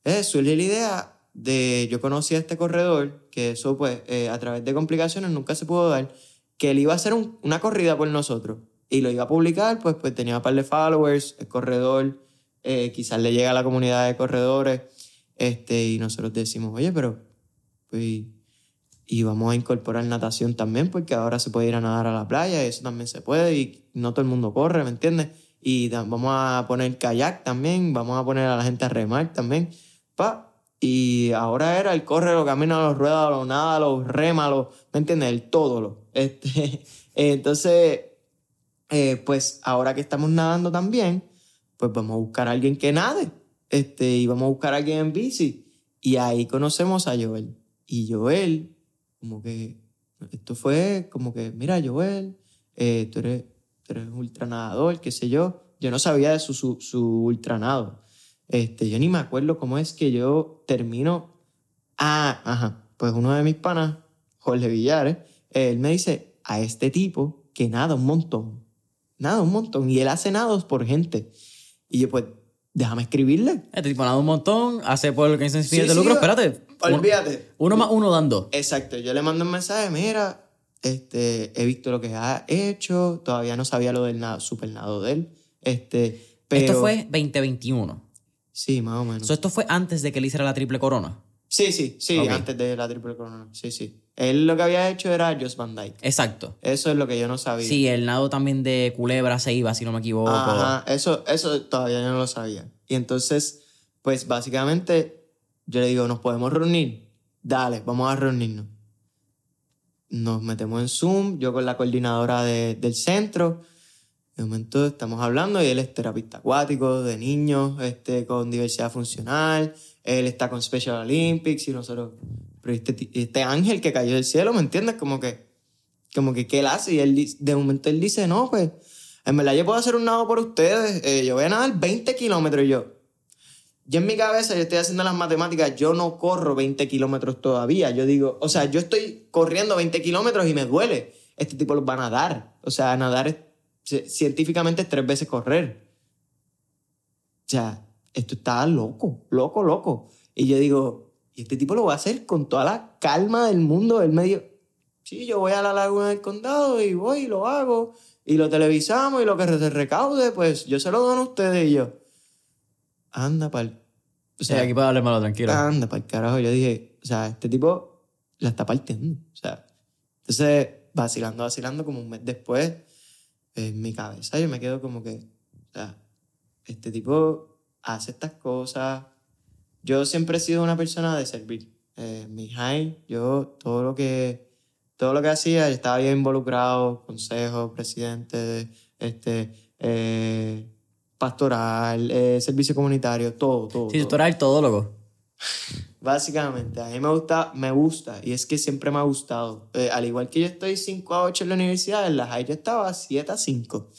Eh, surge la idea de, yo conocí a este corredor, que eso pues eh, a través de complicaciones nunca se pudo dar, que él iba a hacer un- una corrida por nosotros y lo iba a publicar, pues, pues tenía un par de followers, el corredor, eh, quizás le llega a la comunidad de corredores, este, y nosotros decimos, oye, pero, pues, y vamos a incorporar natación también, porque ahora se puede ir a nadar a la playa, y eso también se puede, y no todo el mundo corre, ¿me entiendes? Y vamos a poner kayak también, vamos a poner a la gente a remar también, pa. Y ahora era el corre, lo camina, los ruedas, los nada, los rémalos, ¿me entiendes? El todo lo. Este, entonces, eh, pues ahora que estamos nadando también, pues vamos a buscar a alguien que nade. Este, y vamos a buscar a alguien en bici. Y ahí conocemos a Joel. Y Joel, como que, esto fue como que, mira, Joel, eh, tú, eres, tú eres ultranadador, qué sé yo. Yo no sabía de su, su, su ultranado. Este, yo ni me acuerdo cómo es que yo termino. Ah, ajá. Pues uno de mis panas, Jorge Villares, él me dice a este tipo que nada un montón. Nada un montón. Y él hace nados por gente. Y yo, pues, déjame escribirle. Este tipo nada un montón, hace por lo que dicen fines Sí, de sí, lucro. Espérate. uno- Olvídate. Uno más uno dando. Exacto, yo le mando un mensaje, mira, este, he visto lo que ha hecho, todavía no sabía lo del nado, supernado de él, este, pero... Esto fue 2021. Sí, más o menos. So, esto fue antes de que él hiciera la triple corona. Sí, sí, sí, antes de la triple corona, sí, sí. Él lo que había hecho era Joss Van Dyke. Exacto. Eso es lo que yo no sabía. Sí, el nado también de Culebra se iba, si no me equivoco. Ajá, eso, eso todavía yo no lo sabía. Y entonces, pues básicamente, yo le digo, ¿nos podemos reunir? Dale, vamos a reunirnos. Nos metemos en Zoom, yo con la coordinadora de- del centro. De momento estamos hablando y él es terapista acuático de niños este, con diversidad funcional. Él está con Special Olympics y nosotros... Pero este, este ángel que cayó del cielo, ¿me entiendes? Como que, como que, ¿qué él hace? Y él, de momento él dice, no, pues, en verdad yo puedo hacer un nado por ustedes. eh, yo voy a nadar 20 kilómetros yo. Yo en mi cabeza, yo estoy haciendo las matemáticas, yo no corro 20 kilómetros todavía. Yo digo, o sea, yo estoy corriendo 20 kilómetros y me duele. Este tipo los va a nadar. O sea, nadar científicamente es tres veces correr. O sea, esto está loco, loco, loco. Y yo digo, y este tipo lo va a hacer con toda la calma del mundo. Él me dijo, sí, yo voy a la laguna del condado y voy y lo hago. Y lo televisamos y lo que se recaude, pues yo se lo doy a ustedes. Y yo, anda pa'l... O Sí, sea, aquí puedo hablar malo, tranquilo. anda pa'l carajo. Yo dije, o sea, este tipo la está partiendo. O sea, entonces, vacilando, vacilando, como un mes después, en mi cabeza yo me quedo como que, o sea, este tipo hace estas cosas. Yo siempre he sido una persona de servir. Eh, mi high, yo todo lo que todo lo que hacía, estaba bien involucrado, consejo, presidente, este, eh, pastoral, eh, servicio comunitario, todo, todo. Sí, todo. tú eras el todólogo. Básicamente, a mí me gusta, me gusta, y es que siempre me ha gustado. Eh, al igual que yo estoy 5 a 8 en la universidad, en la high yo estaba 7 a 5.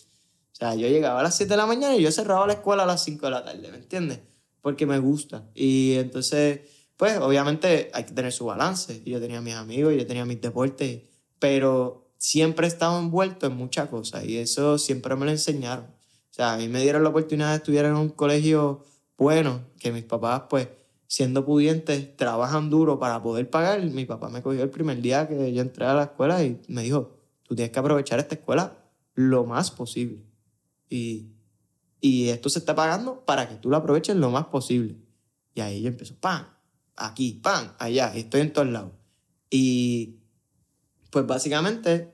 Sea, yo llegaba a las 7 de la mañana y yo cerraba la escuela a las 5 de la tarde, ¿me entiendes? Porque me gusta. Y entonces, pues, obviamente hay que tener su balance. Yo tenía mis amigos, yo tenía mis deportes, pero siempre he estado envuelto en muchas cosas y eso siempre me lo enseñaron. O sea, a mí me dieron la oportunidad de estudiar en un colegio bueno, que mis papás, pues, siendo pudientes, trabajan duro para poder pagar. Mi papá me cogió el primer día que yo entré a la escuela y me dijo, tú tienes que aprovechar esta escuela lo más posible. Y, y esto se está pagando para que tú lo aproveches lo más posible. Y ahí yo empiezo, pan, aquí, pan, allá, estoy en todos lados. Y pues básicamente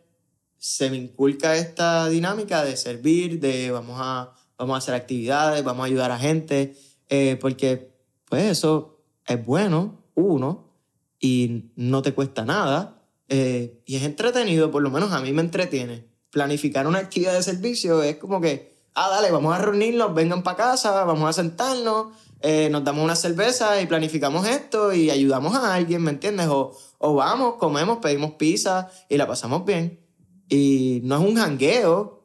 se me inculca esta dinámica de servir, de vamos a, vamos a hacer actividades, vamos a ayudar a gente, eh, porque pues eso es bueno, uno, y no te cuesta nada, eh, y es entretenido, por lo menos a mí me entretiene. Planificar una actividad de servicio es como que, ah, dale, vamos a reunirnos, vengan para casa, vamos a sentarnos, eh, nos damos una cerveza y planificamos esto y ayudamos a alguien, ¿me entiendes? O, o vamos, comemos, pedimos pizza y la pasamos bien. Y no es un jangueo,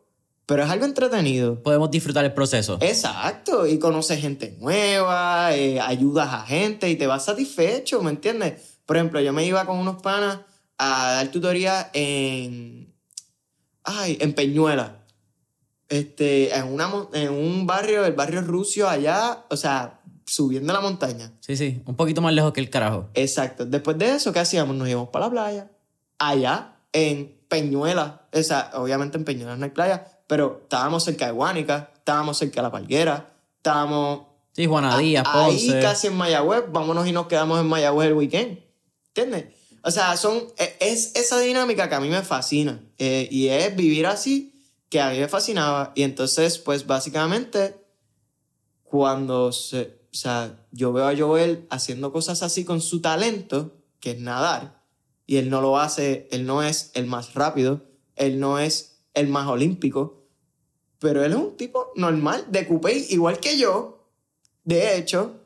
pero es algo entretenido. Podemos disfrutar el proceso. Exacto, y conoces gente nueva, eh, ayudas a gente y te vas satisfecho, ¿me entiendes? Por ejemplo, yo me iba con unos panas a dar tutoría en. Ay, en Peñuela. Este, en, una, mon- en un barrio, el barrio Rucio, allá, o sea, subiendo la montaña. Sí, sí, un poquito más lejos que el carajo. Exacto. Después de eso, ¿qué hacíamos? Nos íbamos para la playa. Allá, en Peñuela. O sea, obviamente en Peñuela no hay playa, pero estábamos cerca de Guánica, estábamos cerca de La Palguera, estábamos Sí, Juana Díaz, a- ahí Ponce. casi en Mayagüez. Vámonos y nos quedamos en Mayagüez el weekend. ¿Entiendes? O sea, son, e- es esa dinámica que a mí me fascina. eh, y es vivir así que a mí me fascinaba. Y entonces, pues básicamente, cuando se, o sea, yo veo a Joel haciendo cosas así con su talento, que es nadar, y él no lo hace, él no es el más rápido, él no es el más olímpico, pero él es un tipo normal, de Coupé, igual que yo, de hecho,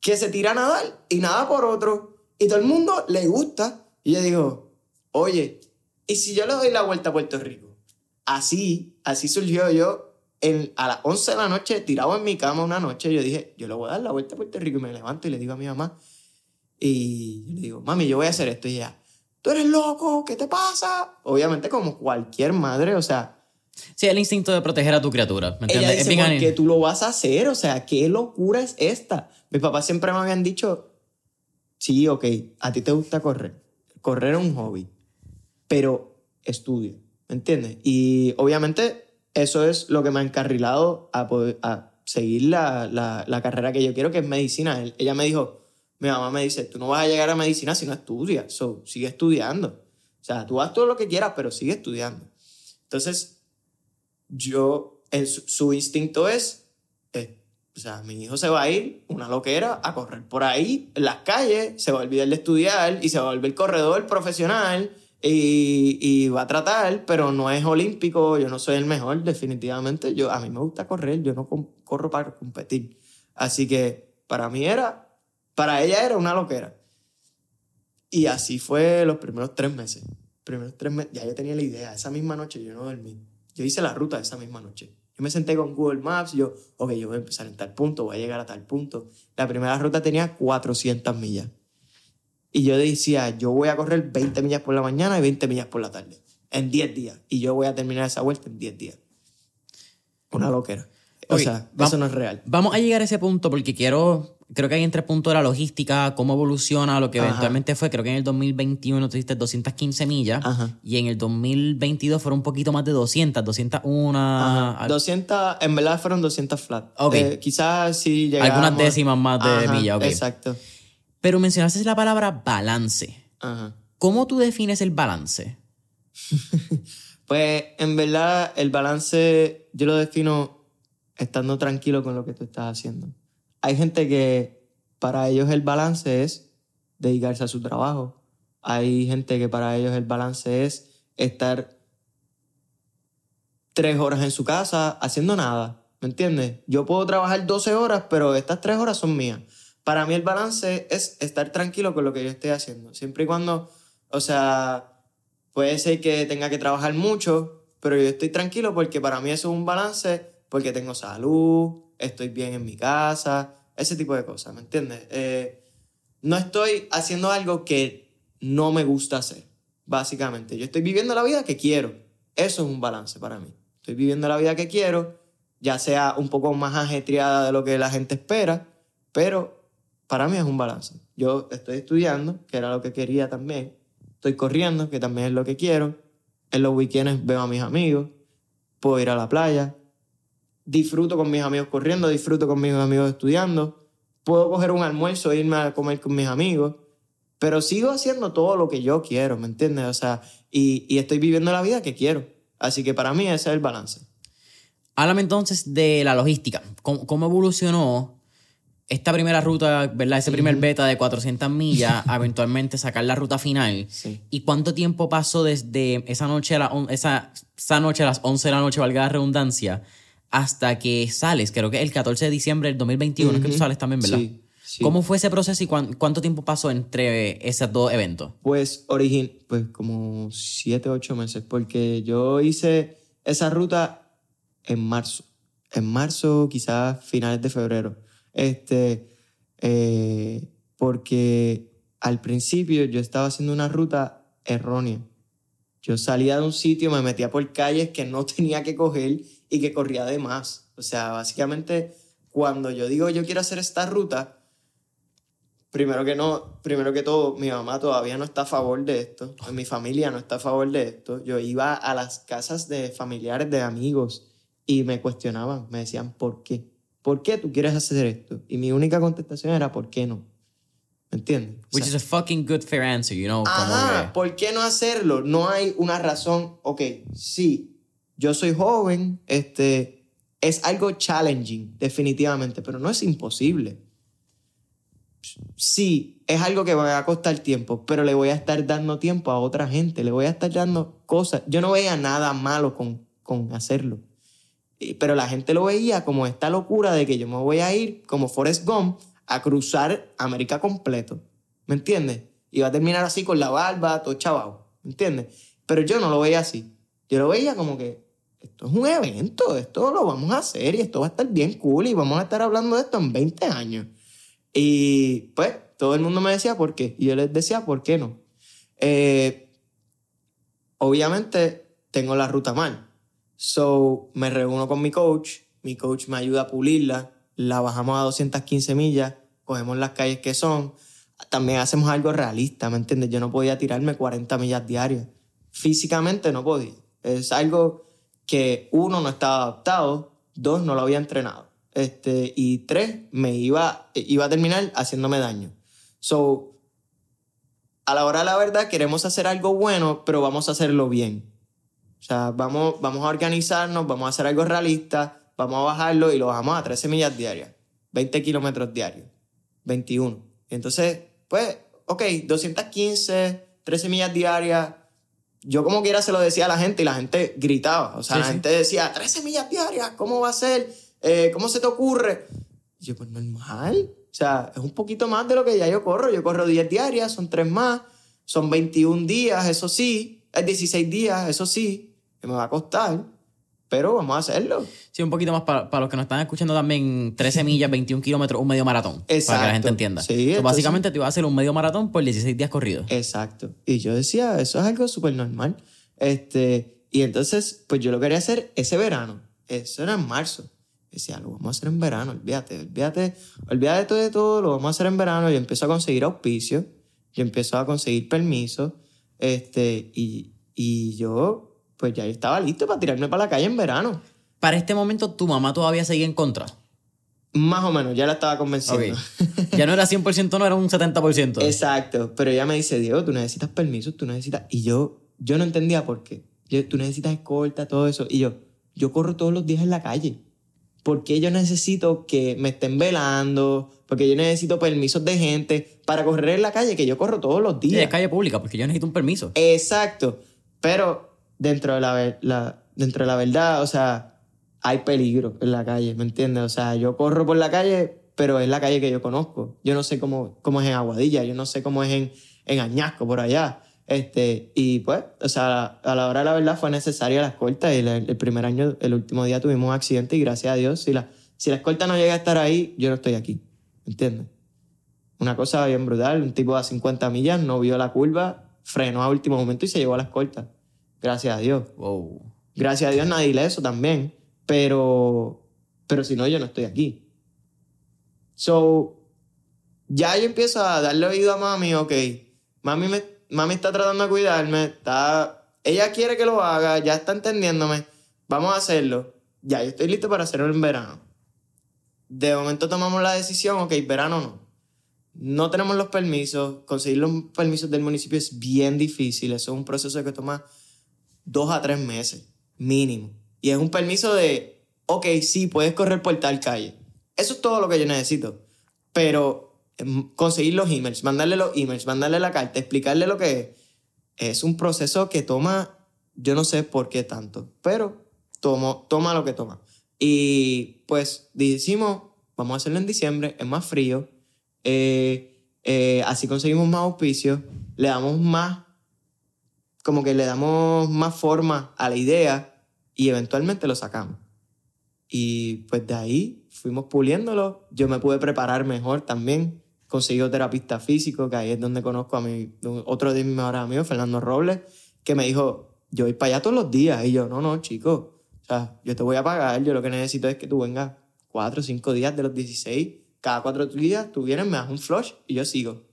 que se tira a nadar y nada por otro, y todo el mundo le gusta. Y yo digo, oye, ¿y si yo le doy la vuelta a Puerto Rico? así, así surgió yo en, a las 11 de la noche, tirado en mi cama una noche, yo dije, yo le voy a dar la vuelta a Puerto Rico y me levanto y le digo a mi mamá, y le digo, mami, yo voy a hacer esto y ella, tú eres loco, ¿qué te pasa? Obviamente como cualquier madre, o sea... Sí, el instinto de proteger a tu criatura, ¿me entiendes? Ella dice, ¿por qué tú lo vas a hacer? O sea, ¿qué locura es esta? Mis papás siempre me habían dicho, sí, ok, a ti te gusta correr. Correr es un hobby, pero estudia, ¿me entiendes? Y obviamente eso es lo que me ha encarrilado a, poder, a seguir la, la, la, carrera que yo quiero, que es medicina. Ella me dijo, mi mamá me dice, tú no vas a llegar a medicina si no estudias, so, sigue estudiando. O sea, tú haz todo lo que quieras, pero sigue estudiando. Entonces, yo, su, instinto es, o sea, mi hijo se va a ir, una loquera, a correr por ahí, en las calles, se va a olvidar de estudiar y se va a volver corredor profesional y, y, va a tratar, pero no es olímpico, yo no soy el mejor, definitivamente. Yo, a mí me gusta correr, yo no corro para competir. Así que para mí era, para ella era una loquera. Y así fue los primeros tres meses. Primeros tres meses, ya yo tenía la idea. Esa misma noche yo no dormí. Yo hice la ruta esa misma noche. Yo me senté con Google Maps y yo, ok, yo voy a empezar en tal punto, voy a llegar a tal punto. La primera ruta tenía 400 millas. Y yo decía, yo voy a correr 20 millas por la mañana y 20 millas por la tarde, en 10 días. Y yo voy a terminar esa vuelta en 10 días. Una loquera. O sea, eso no es real. Vamos a llegar a ese punto porque quiero, creo que hay entre punto de la logística, cómo evoluciona lo que eventualmente fue, creo que en el 2021 tuviste 215 millas y en el 2022 fueron un poquito más de 200, 201. 200, en verdad fueron 200 flat. Eh, quizás sí llegamos... Algunas décimas más de millas, ok. Exacto. Pero mencionaste la palabra balance. ¿Cómo tú defines el balance? pues en verdad el balance yo lo defino estando tranquilo con lo que tú estás haciendo. Hay gente que para ellos el balance es dedicarse a su trabajo. Hay gente que para ellos el balance es estar tres horas en su casa haciendo nada. ¿Me entiendes? Yo puedo trabajar 12 horas, pero estas tres horas son mías para mí el balance es estar tranquilo con lo que yo estoy haciendo. Siempre y cuando, o sea, puede ser que tenga que trabajar mucho, pero yo estoy tranquilo porque para mí eso es un balance, porque tengo salud, estoy bien en mi casa, ese tipo de cosas, ¿me entiendes? Eh, no estoy haciendo algo que no me gusta hacer, básicamente. Yo estoy viviendo la vida que quiero. Eso es un balance para mí. Estoy viviendo la vida que quiero, ya sea un poco más ajetreada de lo que la gente espera, pero para mí es un balance. Yo estoy estudiando, que era lo que quería también. Estoy corriendo, que también es lo que quiero. En los weekends veo a mis amigos. Puedo ir a la playa. Disfruto con mis amigos corriendo, disfruto con mis amigos estudiando. Puedo coger un almuerzo e irme a comer con mis amigos. Pero sigo haciendo todo lo que yo quiero, ¿me entiendes? O sea, y, y estoy viviendo la vida que quiero. Así que para mí ese es el balance. Háblame entonces de la logística. ¿Cómo, cómo evolucionó esta primera ruta, ¿verdad? Ese primer beta de 400 millas, eventualmente sacar la ruta final. ¿Y cuánto tiempo pasó desde esa noche, a la, esa, esa noche a las 11 de la noche, valga la redundancia, hasta que sales? Creo que el 14 de diciembre del 2021 es que tú sales también, ¿verdad? Sí. ¿Cómo fue ese proceso y cuánto tiempo pasó entre esos dos eventos? Pues, origin pues como 7, 8 meses, porque yo hice esa ruta en marzo. En marzo, quizás finales de febrero. Este, eh, porque al principio yo estaba haciendo una ruta errónea. Yo salía de un sitio, me metía por calles que no tenía que coger y que corría de más. O sea, básicamente, cuando yo digo yo quiero hacer esta ruta, primero que no, primero que todo, mi mamá todavía no está a favor de esto, mi familia no está a favor de esto. Yo iba a las casas de familiares, de amigos, y me cuestionaban, me decían, ¿por qué? ¿por qué tú quieres hacer esto? Y mi única contestación era, ¿por qué no? ¿Me entiendes? Which is a fucking good fair answer, you know? Ajá, ¿por qué no hacerlo? No hay una razón, ok, sí, yo soy joven, este, es algo challenging, definitivamente, pero no es imposible. Sí, es algo que me va a costar tiempo, pero le voy a estar dando tiempo a otra gente, le voy a estar dando cosas. Yo no veía nada malo con, con hacerlo pero la gente lo veía como esta locura de que yo me voy a ir como Forrest Gump a cruzar América completo. ¿Me entiendes? Y va a terminar así con la barba, todo chavado. ¿Me entiendes? Pero yo no lo veía así. Yo lo veía como que esto es un evento, esto lo vamos a hacer y esto va a estar bien cool y vamos a estar hablando de esto en 20 años. Y pues todo el mundo me decía por qué. Y yo les decía por qué no. Eh, obviamente tengo la ruta mal. So me reúno con mi coach, mi coach me ayuda a pulirla, la bajamos a 215 millas, cogemos las calles que son. También hacemos algo realista, ¿me entiendes? Yo no podía tirarme 40 millas diarias. Físicamente no podía. Es algo que uno no estaba adaptado, dos no lo había entrenado. Este, y tres, me iba, iba a terminar haciéndome daño. So, a la hora de la verdad queremos hacer algo bueno, pero vamos a hacerlo bien. O sea, vamos, vamos a organizarnos, vamos a hacer algo realista, vamos a bajarlo y lo bajamos a 13 millas diarias, 20 kilómetros diarios, 21. Entonces, pues, ok, 215, 13 millas diarias. Yo como quiera se lo decía a la gente y la gente gritaba. O sea, la gente decía, 13 millas diarias, ¿cómo va a ser? Eh, ¿Cómo se te ocurre? Y yo, pues normal. O sea, es un poquito más de lo que ya yo corro. Yo corro 10 diarias, son 3 más. Son 21 días, eso sí. Es 16 días, eso sí. Que me va a costar pero vamos a hacerlo. Sí, un poquito más para, los que nos están escuchando también, 13 millas, 21 kilómetros, un medio maratón. Exacto. Para que la gente entienda. Sí, básicamente te iba a hacer un medio maratón por 16 días corridos. Exacto. Y yo decía, eso es algo súper normal. Este, y entonces, pues yo lo quería hacer ese verano. Eso era en marzo. Decía, lo vamos a hacer en verano, olvídate, olvídate, olvídate de todo, lo vamos a hacer en verano. Y empiezo a conseguir auspicio, yo empiezo a conseguir permiso, este, y, y yo pues ya estaba listo para tirarme para la calle en verano. Para este momento, ¿tu mamá todavía seguía en contra? Más o menos, ya la estaba convenciendo. Ya no era 100%, no era un 70%. Exacto, pero ella me dice, Diego, tú necesitas permiso, tú necesitas... Y yo, yo no entendía por qué. tú necesitas escolta, todo eso. Y yo, yo corro todos los días en la calle. ¿Por qué yo necesito que me estén velando? Porque yo necesito permisos de gente para correr en la calle, que yo corro todos los días. es calle pública, porque yo necesito un permiso. Exacto. Pero dentro de la, la, dentro de la verdad, o sea, hay peligro en la calle, ¿me entiendes? O sea, yo corro por la calle, pero es la calle que yo conozco. Yo no sé cómo, cómo es en Aguadilla, yo no sé cómo es en, en Añasco, por allá. Este, y pues, o sea, a la hora de la verdad fue necesaria la escolta y el, primer año, el último día tuvimos un accidente y gracias a Dios, si la, si la escolta no llega a estar ahí, yo no estoy aquí, ¿me entiendes? Una cosa bien brutal, un tipo a 50 millas no vio la curva, frenó a último momento y se llevó a la escolta. Gracias a Dios. Wow. Gracias a Dios nadie le eso también. Pero, pero si no, yo no estoy aquí. So, ya yo empiezo a darle oído a mami, ok. Mami, me, mami está tratando de cuidarme, está, ella quiere que lo haga, ya está entendiéndome. Vamos a hacerlo. Ya, yo estoy listo para hacerlo en verano. De momento tomamos la decisión, ok, verano no. No tenemos los permisos. Conseguir los permisos del municipio es bien difícil. Eso es un proceso que toma dos a tres meses, mínimo. Y es un permiso de, ok, sí, puedes correr por tal calle. Eso es todo lo que yo necesito. Pero em, conseguir los emails, mandarle los emails, mandarle la carta, explicarle lo que es, es un proceso que toma, yo no sé por qué tanto, pero tomo, toma lo que toma. Y pues decimos, vamos a hacerlo en diciembre, es más frío, eh, eh, así conseguimos más auspicios, le damos más como que le damos más forma a la idea y eventualmente lo sacamos. Y pues de ahí fuimos puliéndolo. Yo me pude preparar mejor también. Conseguí un terapista físico, que ahí es donde conozco a mi, otro de mis mejores amigos, Fernando Robles, que me dijo, yo voy para allá todos los días. Y yo, no, no, chico. O sea, yo te voy a pagar. Yo lo que necesito es que tú vengas cuatro o cinco días de los 16. Cada cuatro días tú vienes, me das un flush y yo sigo.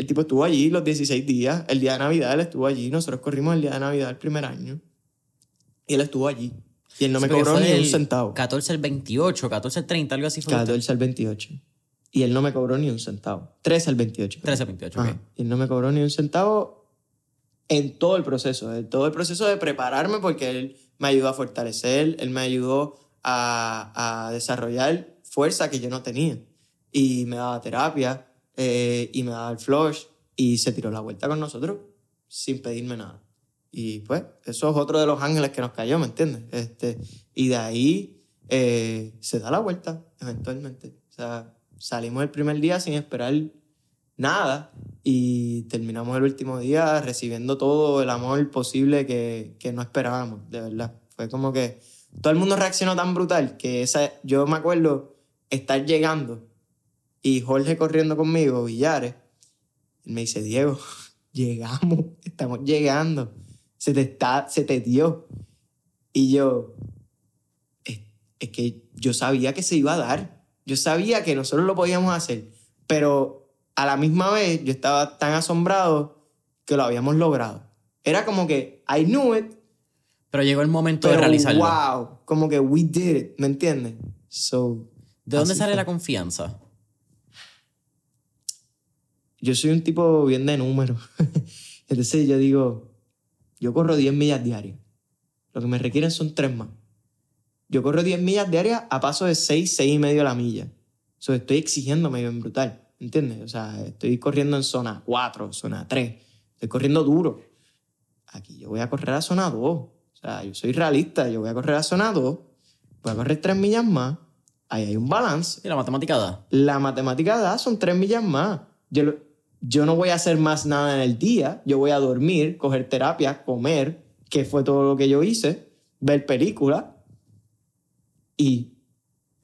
El tipo estuvo allí los 16 días. El día de Navidad él estuvo allí. Nosotros corrimos el día de Navidad el primer año. Y él estuvo allí. Y él no me cobró ni un centavo. 14 al 28, 14 al 30, algo así fue. 14 al 28. Y él no me cobró ni un centavo. 13 al 28. 13 al 28, Y él no me cobró ni un centavo en todo el proceso. En todo el proceso de prepararme porque él me ayudó a fortalecer, él me ayudó a, a desarrollar fuerza que yo no tenía. Y me daba terapia eh, y me daba el flush y se tiró la vuelta con nosotros sin pedirme nada. Y pues, eso es otro de los ángeles que nos cayó, ¿me entiendes? Este, y de ahí eh, se da la vuelta eventualmente. O sea, salimos el primer día sin esperar nada y terminamos el último día recibiendo todo el amor posible que, que no esperábamos, de verdad. Fue como que todo el mundo reaccionó tan brutal que esa, yo me acuerdo estar llegando y Jorge corriendo conmigo, Villares, él me dice, Diego, llegamos, estamos llegando, se te, está, se te dio. Y yo, es, es que yo sabía que se iba a dar, yo sabía que nosotros lo podíamos hacer, pero a la misma vez yo estaba tan asombrado que lo habíamos logrado. Era como que, I knew it, Pero llegó el momento de pero realizarlo. wow, como que we did it, ¿me entiendes? So, ¿De dónde sale fue. la confianza? Yo soy un tipo bien de números. Entonces yo digo, yo corro 10 millas diarias. Lo que me requieren son 3 más. Yo corro 10 millas diarias a paso de 6, 6 y medio la milla. So, estoy exigiéndome bien brutal. ¿Entiendes? O sea, estoy corriendo en zona 4, zona 3. Estoy corriendo duro. Aquí yo voy a correr a zona 2. O sea, yo soy realista. Yo voy a correr a zona 2. Voy a correr 3 millas más. Ahí hay un balance ¿Y la matemática da? la matemática da son tres millas más. Yo, lo- yo no voy a hacer más nada en el día. Yo voy a dormir, coger terapia, comer, que fue todo lo que yo hice, ver películas. Y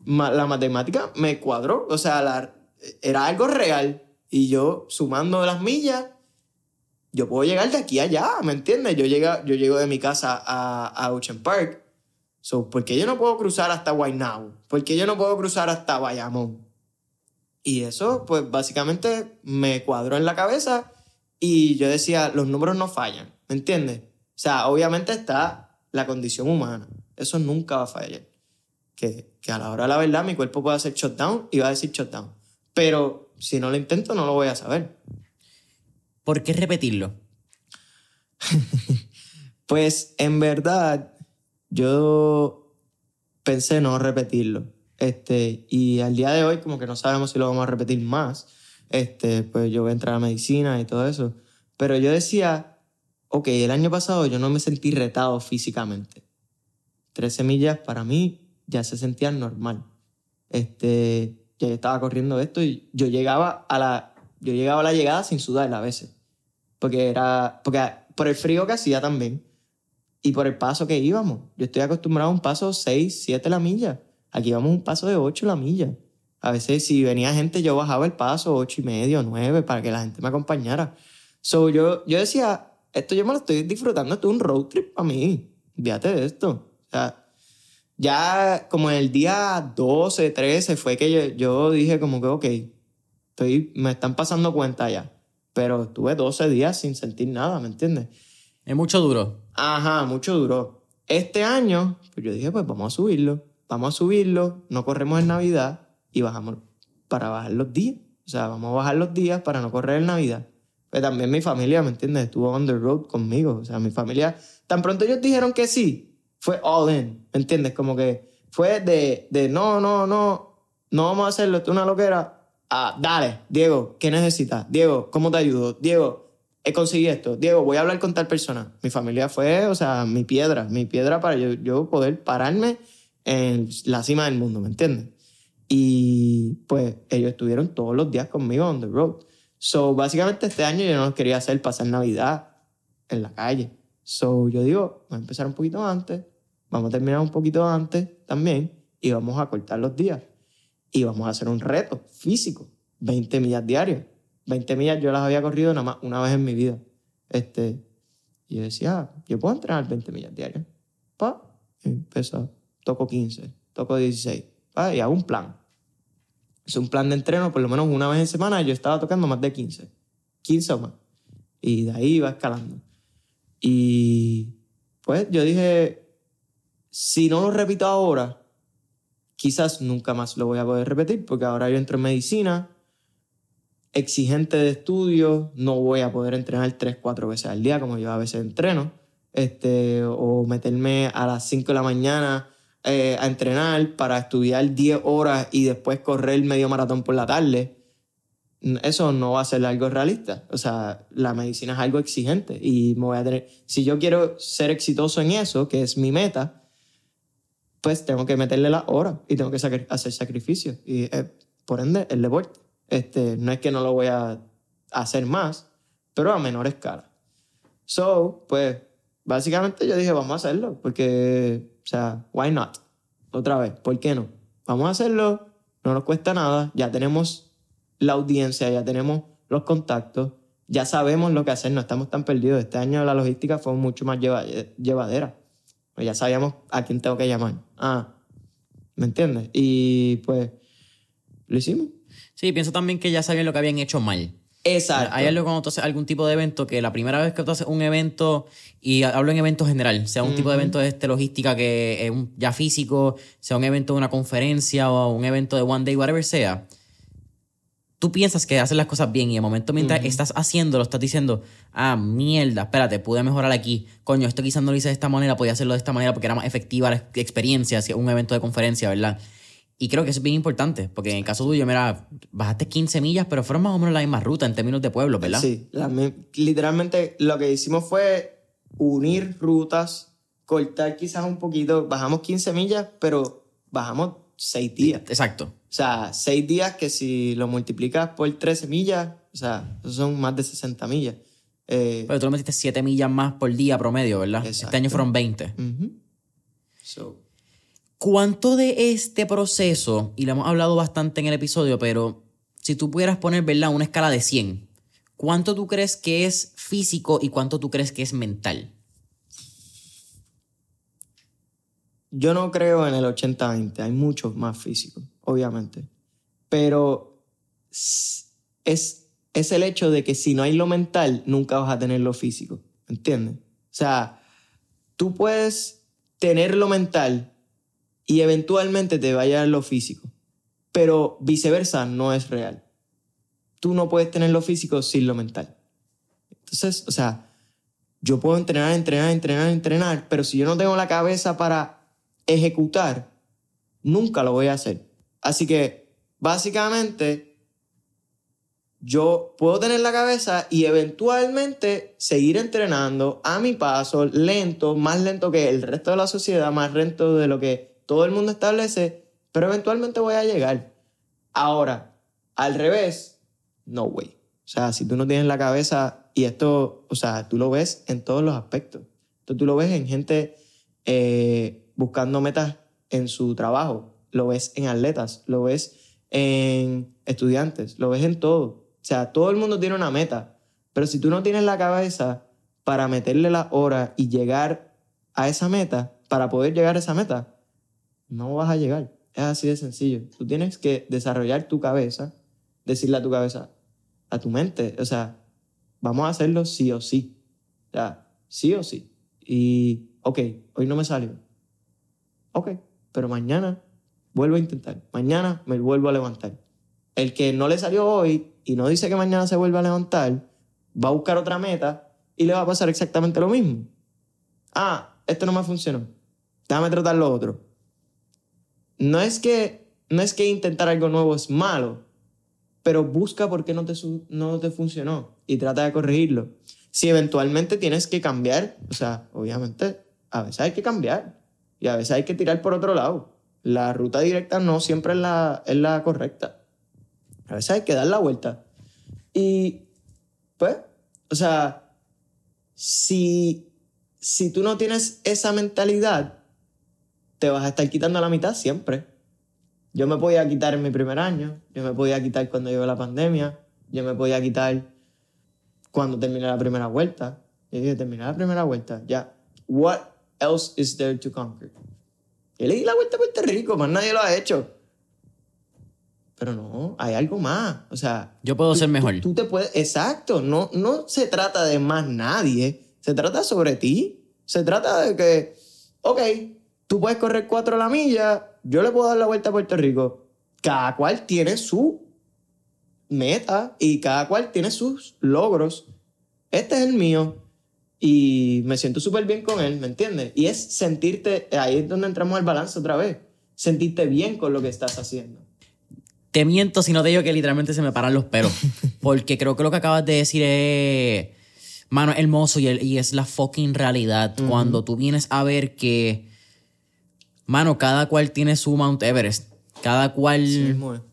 la matemática me cuadró. O sea, era algo real. Y yo, sumando las millas, yo puedo llegar de aquí a allá, ¿me entiendes? Yo, llega, yo llego de mi casa a, a Ocean Park. So, ¿Por qué yo no puedo cruzar hasta Guaynabo? ¿Por qué yo no puedo cruzar hasta Bayamón? Y eso, pues básicamente me cuadró en la cabeza y yo decía, los números no fallan, ¿me entiendes? O sea, obviamente está la condición humana, eso nunca va a fallar. Que, que a la hora de la verdad mi cuerpo puede hacer shutdown y va a decir shutdown. Pero si no lo intento, no lo voy a saber. ¿Por qué repetirlo? Pues en verdad, yo pensé no repetirlo. Este, y al día de hoy, como que no sabemos si lo vamos a repetir más. Este, pues yo voy a entrar a medicina y todo eso. Pero yo decía, ok, el año pasado yo no me sentí retado físicamente. 13 millas para mí ya se sentía normal. Este, ya estaba corriendo esto y yo llegaba a la, yo llegaba a la llegada sin sudar a veces. Porque era, porque por el frío que hacía también y por el paso que íbamos. Yo estoy acostumbrado a un paso 6, 7 la milla. Aquí íbamos un paso de 8 la milla. A veces si venía gente yo bajaba el paso 8 y medio, 9 para que la gente me acompañara. So yo, yo decía, esto yo me lo estoy disfrutando, esto es un road trip para mí. Fíjate de esto. O sea, ya como en el día 12, 13 fue que yo, yo dije como que, ok, estoy, me están pasando cuenta ya. Pero estuve 12 días sin sentir nada, ¿me entiendes? Es mucho duro. Ajá, mucho duró. Este año, pues yo dije, pues vamos a subirlo. Vamos a subirlo, no corremos en Navidad y bajamos para bajar los días. O sea, vamos a bajar los días para no correr en Navidad. Pues también mi familia, ¿me entiendes? Estuvo on the road conmigo. O sea, mi familia, tan pronto ellos dijeron que sí, fue all in, ¿me entiendes? Como que fue de, de no, no, no, no vamos a hacerlo, esto es una loquera. Ah, dale, Diego, ¿qué necesitas? Diego, ¿cómo te ayudo? Diego, he conseguido esto. Diego, voy a hablar con tal persona. Mi familia fue, o sea, mi piedra, mi piedra para yo, yo poder pararme en la cima del mundo, ¿me entiendes? Y pues ellos estuvieron todos los días conmigo on the road. So, básicamente este año yo no quería hacer pasar Navidad en la calle. So, yo digo, vamos a empezar un poquito antes, vamos a terminar un poquito antes también y vamos a cortar los días. Y vamos a hacer un reto físico, 20 millas diarias. 20 millas yo las había corrido nada más una vez en mi vida. Este, y yo decía, ah, yo puedo entrenar 20 millas diarias. Pa, y empiezo, toco 15, toco 16, pa, y hago un plan. Es un plan de entreno, por lo menos una vez en semana yo estaba tocando más de 15, 15 o más. Y de ahí iba escalando. Y pues yo dije, si no lo repito ahora, quizás nunca más lo voy a poder repetir, porque ahora yo entro en medicina, exigente de estudio, no voy a poder entrenar 3, 4 veces al día como yo a veces entreno, este, o meterme a las 5 de la mañana eh, a entrenar para estudiar 10 horas y después correr medio maratón por la tarde. Eso no va a ser algo realista. O sea, la medicina es algo exigente y me voy a tener... Si yo quiero ser exitoso en eso, que es mi meta, pues tengo que meterle las horas y tengo que sacri- hacer sacrificios. Y eh, por ende, el deporte. Este, no es que no lo voy a hacer más, pero a menor escala. So, pues básicamente yo dije, vamos a hacerlo, porque, o sea, why not? Otra vez, ¿por qué no? Vamos a hacerlo, no nos cuesta nada, ya tenemos la audiencia, ya tenemos los contactos, ya sabemos lo que hacer, no estamos tan perdidos. Este año la logística fue mucho más llevadera. Pues ya sabíamos a quién tengo que llamar. Ah, ¿me entiendes? Y pues lo hicimos. Sí, pienso también que ya sabían lo que habían hecho mal. Exacto. Hay algo cuando tú haces algún tipo de evento que la primera vez que tú haces un evento, y hablo en evento general, sea un tipo de evento de este, logística que es ya físico, sea un evento de una conferencia o un evento de one day, whatever sea, tú piensas que haces las cosas bien y de momento mientras estás haciéndolo estás diciendo, ah, mierda, espérate, pude mejorar aquí. Coño, esto quizás no lo hice de esta manera, podía hacerlo de esta manera porque era más efectiva la experiencia, si un evento de conferencia, ¿verdad? Y creo que eso es bien importante, porque en el caso tuyo, mira, bajaste 15 millas, pero fueron más o menos la misma ruta en términos de pueblo, ¿verdad? Sí, literalmente lo que hicimos fue unir rutas, cortar quizás un poquito, bajamos 15 millas, pero bajamos 6 días. Exacto. O sea, 6 días que si lo multiplicas por 13 millas, o sea, son más de 60 millas. Eh, pero tú lo metiste 7 millas más por día promedio, ¿verdad? Este año fueron 20. so, ¿Cuánto de este proceso, y lo hemos hablado bastante en el episodio, pero si tú pudieras poner, ¿verdad? Una escala de 100, ¿cuánto tú crees que es físico y cuánto tú crees que es mental? Yo no creo en el 80-20, hay muchos más físicos, obviamente. Pero es, es el hecho de que si no hay lo mental, nunca vas a tener lo físico, ¿entiendes? O sea, tú puedes tener lo mental y eventualmente te vaya a lo físico. Pero viceversa no es real. Tú no puedes tener lo físico sin lo mental. Entonces, o sea, yo puedo entrenar, entrenar, entrenar, entrenar, pero si yo no tengo la cabeza para ejecutar, nunca lo voy a hacer. Así que, básicamente, yo puedo tener la cabeza y eventualmente seguir entrenando a mi paso, lento, más lento que el resto de la sociedad, más lento de lo que todo el mundo establece, pero eventualmente voy a llegar. Ahora, al revés, no way. O sea, si tú no tienes la cabeza, y esto, o sea, tú lo ves en todos los aspectos. Entonces tú lo ves en gente eh, buscando metas en su trabajo, lo ves en atletas, lo ves en estudiantes, lo ves en todo. O sea, todo el mundo tiene una meta, pero si tú no tienes la cabeza para meterle la hora y llegar a esa meta, para poder llegar a esa meta, no vas a llegar. Es así de sencillo. Tú tienes que desarrollar tu cabeza, decirle a tu cabeza, a tu mente, o sea, vamos a hacerlo sí o sí. O sea, sí o sí. Y, ok, hoy no me salió. Ok, pero mañana vuelvo a intentar. Mañana me vuelvo a levantar. El que no le salió hoy y no dice que mañana se vuelva a levantar, va a buscar otra meta y le va a pasar exactamente lo mismo. Ah, esto no me funcionó. Déjame tratar lo otro no es que, no es que intentar algo nuevo es malo, pero busca por qué no te, no te funcionó y trata de corregirlo. Si eventualmente tienes que cambiar, o sea, obviamente, a veces hay que cambiar y a veces hay que tirar por otro lado. La ruta directa no siempre es la, es la correcta. A veces hay que dar la vuelta. Y, pues, o sea, si, si tú no tienes esa mentalidad, te vas a estar quitando la mitad siempre. Yo me podía quitar en mi primer año, yo me podía quitar cuando llegó la pandemia, yo me podía quitar cuando terminé la primera vuelta. Yo dije, terminé la primera vuelta, ya. What else is there to conquer? Y le di la vuelta a Puerto Rico, más nadie lo ha hecho. Pero no, hay algo más. O sea, yo puedo ser mejor. Tú, tú, te puedes, exacto, no, no se trata de más nadie, se trata sobre ti. Se trata de que, ok, Tú puedes correr cuatro a la milla, yo le puedo dar la vuelta a Puerto Rico. Cada cual tiene su meta y cada cual tiene sus logros. Este es el mío y me siento súper bien con él, ¿me entiendes? Y es sentirte, ahí es donde entramos al balance otra vez, sentirte bien con lo que estás haciendo. Te miento si no te digo que literalmente se me paran los pelos, porque creo que lo que acabas de decir es, mano, hermoso y, y es la fucking realidad. Cuando tú vienes a ver que mano, cada cual tiene su Mount Everest. Cada cual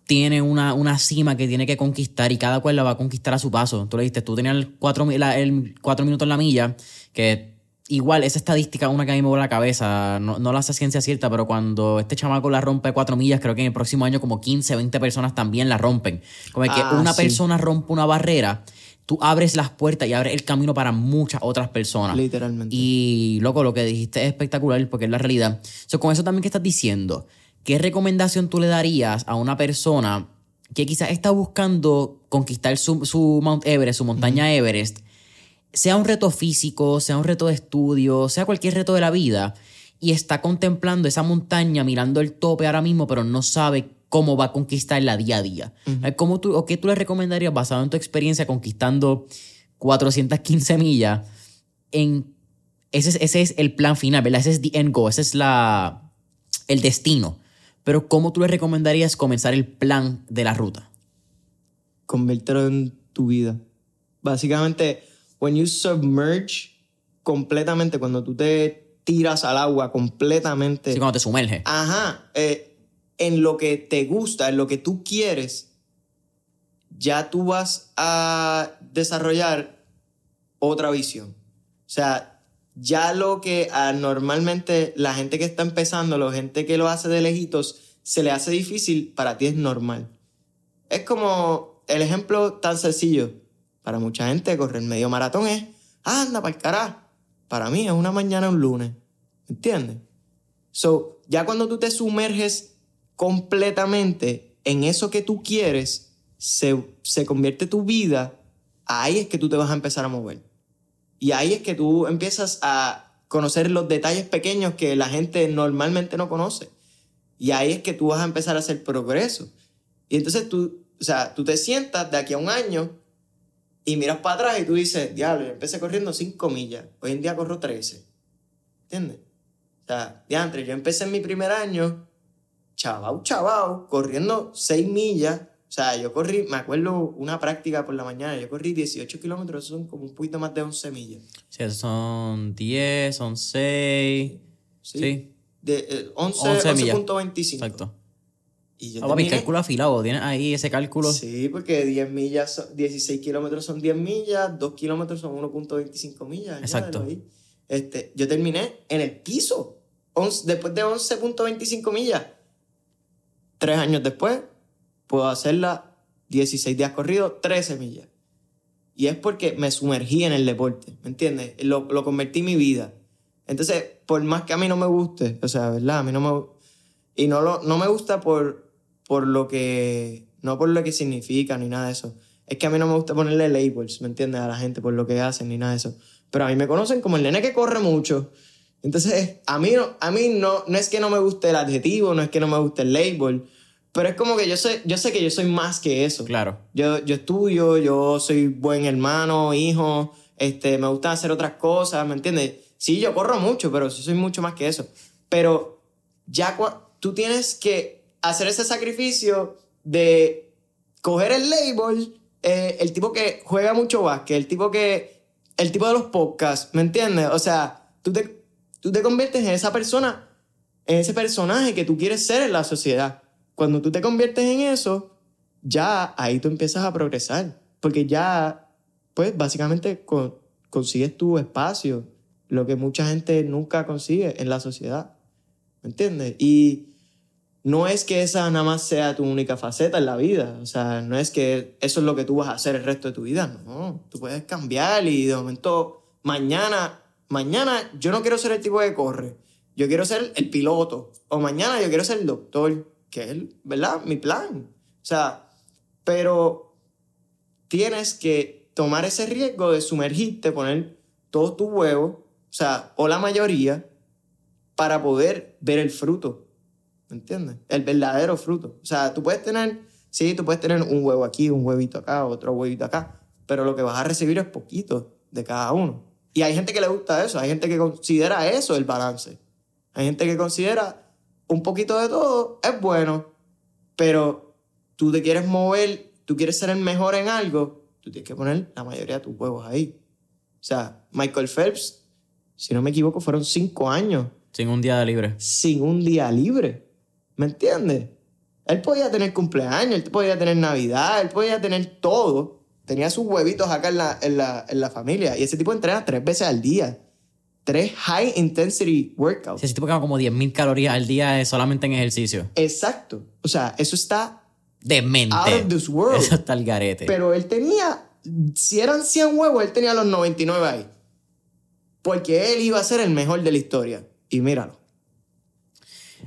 tiene una, una, cima que tiene que conquistar y cada cual la va a conquistar a su paso. Tú le dijiste, tú tenías el cuatro, el cuatro minutos en la milla, que igual, esa estadística una que a mí me vuela la cabeza, no, no la hace ciencia cierta, pero cuando este chamaco la rompe cuatro millas, creo que en el próximo año como 15, 20 personas también la rompen. Como que Ah, una sí. persona rompe una barrera, tú abres las puertas y abres el camino para muchas otras personas. Literalmente. Y, loco, lo que dijiste es espectacular porque es la realidad. So, con eso también que estás diciendo, ¿qué recomendación tú le darías a una persona que quizás está buscando conquistar su, su Mount Everest, su montaña Everest, sea un reto físico, sea un reto de estudio, sea cualquier reto de la vida, y está contemplando esa montaña, mirando el tope ahora mismo, pero no sabe cómo va a conquistarla día a día? ¿Cómo tú, ¿O qué tú le recomendarías basado en tu experiencia conquistando 415 millas en ese es, ese es el plan final, ¿verdad? Ese es the end goal, ese es la, el destino. Pero ¿cómo tú le recomendarías comenzar el plan de la ruta? conviértelo en tu vida. Básicamente, when you submerge completamente, cuando tú te tiras al agua completamente, Así cuando te sumerges. ajá, eh, en lo que te gusta, en lo que tú quieres, ya tú vas a desarrollar otra visión. O sea, ya lo que normalmente la gente que está empezando, la gente que lo hace de lejitos, se le hace difícil, para ti es normal. Es como el ejemplo tan sencillo. Para mucha gente, correr medio maratón es, anda para el carajo. Para mí es una mañana, un lunes. ¿Entiendes? So, ya cuando tú te sumerges completamente en eso que tú quieres, se, se convierte tu vida, ahí es que tú te vas a empezar a mover. Y ahí es que tú empiezas a conocer los detalles pequeños que la gente normalmente no conoce. Y ahí es que tú vas a empezar a hacer progreso. Y entonces tú, o sea, tú te sientas de aquí a un año y miras para atrás y tú dices, diablo, yo empecé corriendo 5 millas, hoy en día corro 13. ¿Entiendes? O sea, diantre, yo empecé en mi primer año, chavao, chavao, corriendo 6 millas. O sea, yo corrí, me acuerdo una práctica por la mañana, yo corrí 18 kilómetros, eso son como un poquito más de 11 millas. Sí, son 10, son 6. Sí. Sí. De, eh, 11, 11 millas. 11.25. Exacto. Y yo Ah, papi, cálculo afilado. ¿Tienes ahí ese cálculo? Sí, porque 10 millas, son- 16 kilómetros son 10 millas, 2 kilómetros son 1.25 millas. Exacto. Este, yo terminé en el piso, once- después de 11.25 millas. Tres años después, puedo hacerla 16 días corridos, 13 millas. Y es porque me sumergí en el deporte, ¿me entiendes? Lo, lo convertí en mi vida. Entonces, por más que a mí no me guste, o sea, ¿verdad? A mí no me... Y no, lo, no me gusta por, por lo que... No por lo que significa ni nada de eso. Es que a mí no me gusta ponerle labels, ¿me entiendes? A la gente por lo que hacen ni nada de eso. Pero a mí me conocen como el nene que corre mucho. Entonces, a mí, no, a mí no, no es que no me guste el adjetivo, no es que no me guste el label, pero es como que yo sé, yo sé que yo soy más que eso. Claro. Yo, yo estudio, yo soy buen hermano, hijo, este, me gusta hacer otras cosas, ¿me entiendes? Sí, yo corro mucho, pero sí soy mucho más que eso. Pero ya tú tienes que hacer ese sacrificio de coger el label, eh, el tipo que juega mucho básquet, el tipo que, el tipo de los podcasts, ¿me entiendes? O sea, tú te, tú te conviertes en esa persona, en ese personaje que tú quieres ser en la sociedad. Cuando tú te conviertes en eso, ya ahí tú empiezas a progresar. Porque ya, pues básicamente con- consigues tu espacio, lo que mucha gente nunca consigue en la sociedad. ¿Me entiendes? Y no es que esa nada más sea tu única faceta en la vida. O sea, no es que eso es lo que tú vas a hacer el resto de tu vida. No, tú puedes cambiar y de momento, mañana, mañana yo no quiero ser el tipo que corre. Yo quiero ser el piloto. O mañana yo quiero ser el doctor, que es, ¿verdad? Mi plan. O sea, pero tienes que tomar ese riesgo de sumergirte, poner todos tus huevos, o sea, o la mayoría, para poder ver el fruto. ¿Me entiendes? El verdadero fruto. O sea, tú puedes tener, sí, tú puedes tener un huevo aquí, un huevito acá, otro huevito acá, pero lo que vas a recibir es poquito de cada uno. Y hay gente que le gusta eso, hay gente que considera eso el balance. Hay gente que considera un poquito de todo es bueno, pero tú te quieres mover, tú quieres ser el mejor en algo, tú tienes que poner la mayoría de tus huevos ahí. O sea, Michael Phelps, si no me equivoco, fueron cinco años Sin un día de libre. sin un día libre. ¿Me entiendes? Él podía tener cumpleaños, él podía tener Navidad, él podía tener todo. Tenía sus huevitos acá en la, en la, en la familia. Y ese tipo entrena tres veces al día. tres high intensity workouts. Ese tipo quema como 10.000 calorías al día eh, solamente en ejercicio. Exacto. O sea, eso está Demente. out of this world. Eso está el garete. Pero él tenía, si eran 100 huevos, él tenía los 99 ahí. Porque él iba a ser el mejor de la historia. Y míralo.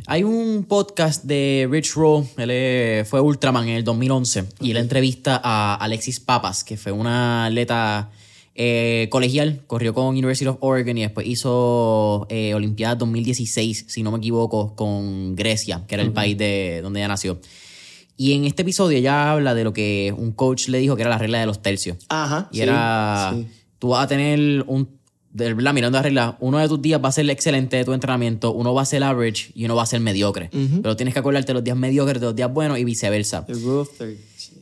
Hay un podcast de Rich Roll, él eh, fue Ultraman en el 2011, y él entrevista a Alexis Papas, que fue una atleta eh, colegial, corrió con University of Oregon y después hizo eh, Olimpiadas 2016, si no me equivoco, con Grecia, que era el país de donde ella nació. Y en este episodio ella habla de lo que un coach le dijo que era la regla de los tercios. Ajá. Y sí, era, sí. tú vas a tener un, de verdad, mirando la regla, uno de tus días va a ser excelente de tu entrenamiento, uno va a ser average y uno va a ser mediocre. Pero tienes que acordarte los días mediocres de los días buenos y viceversa.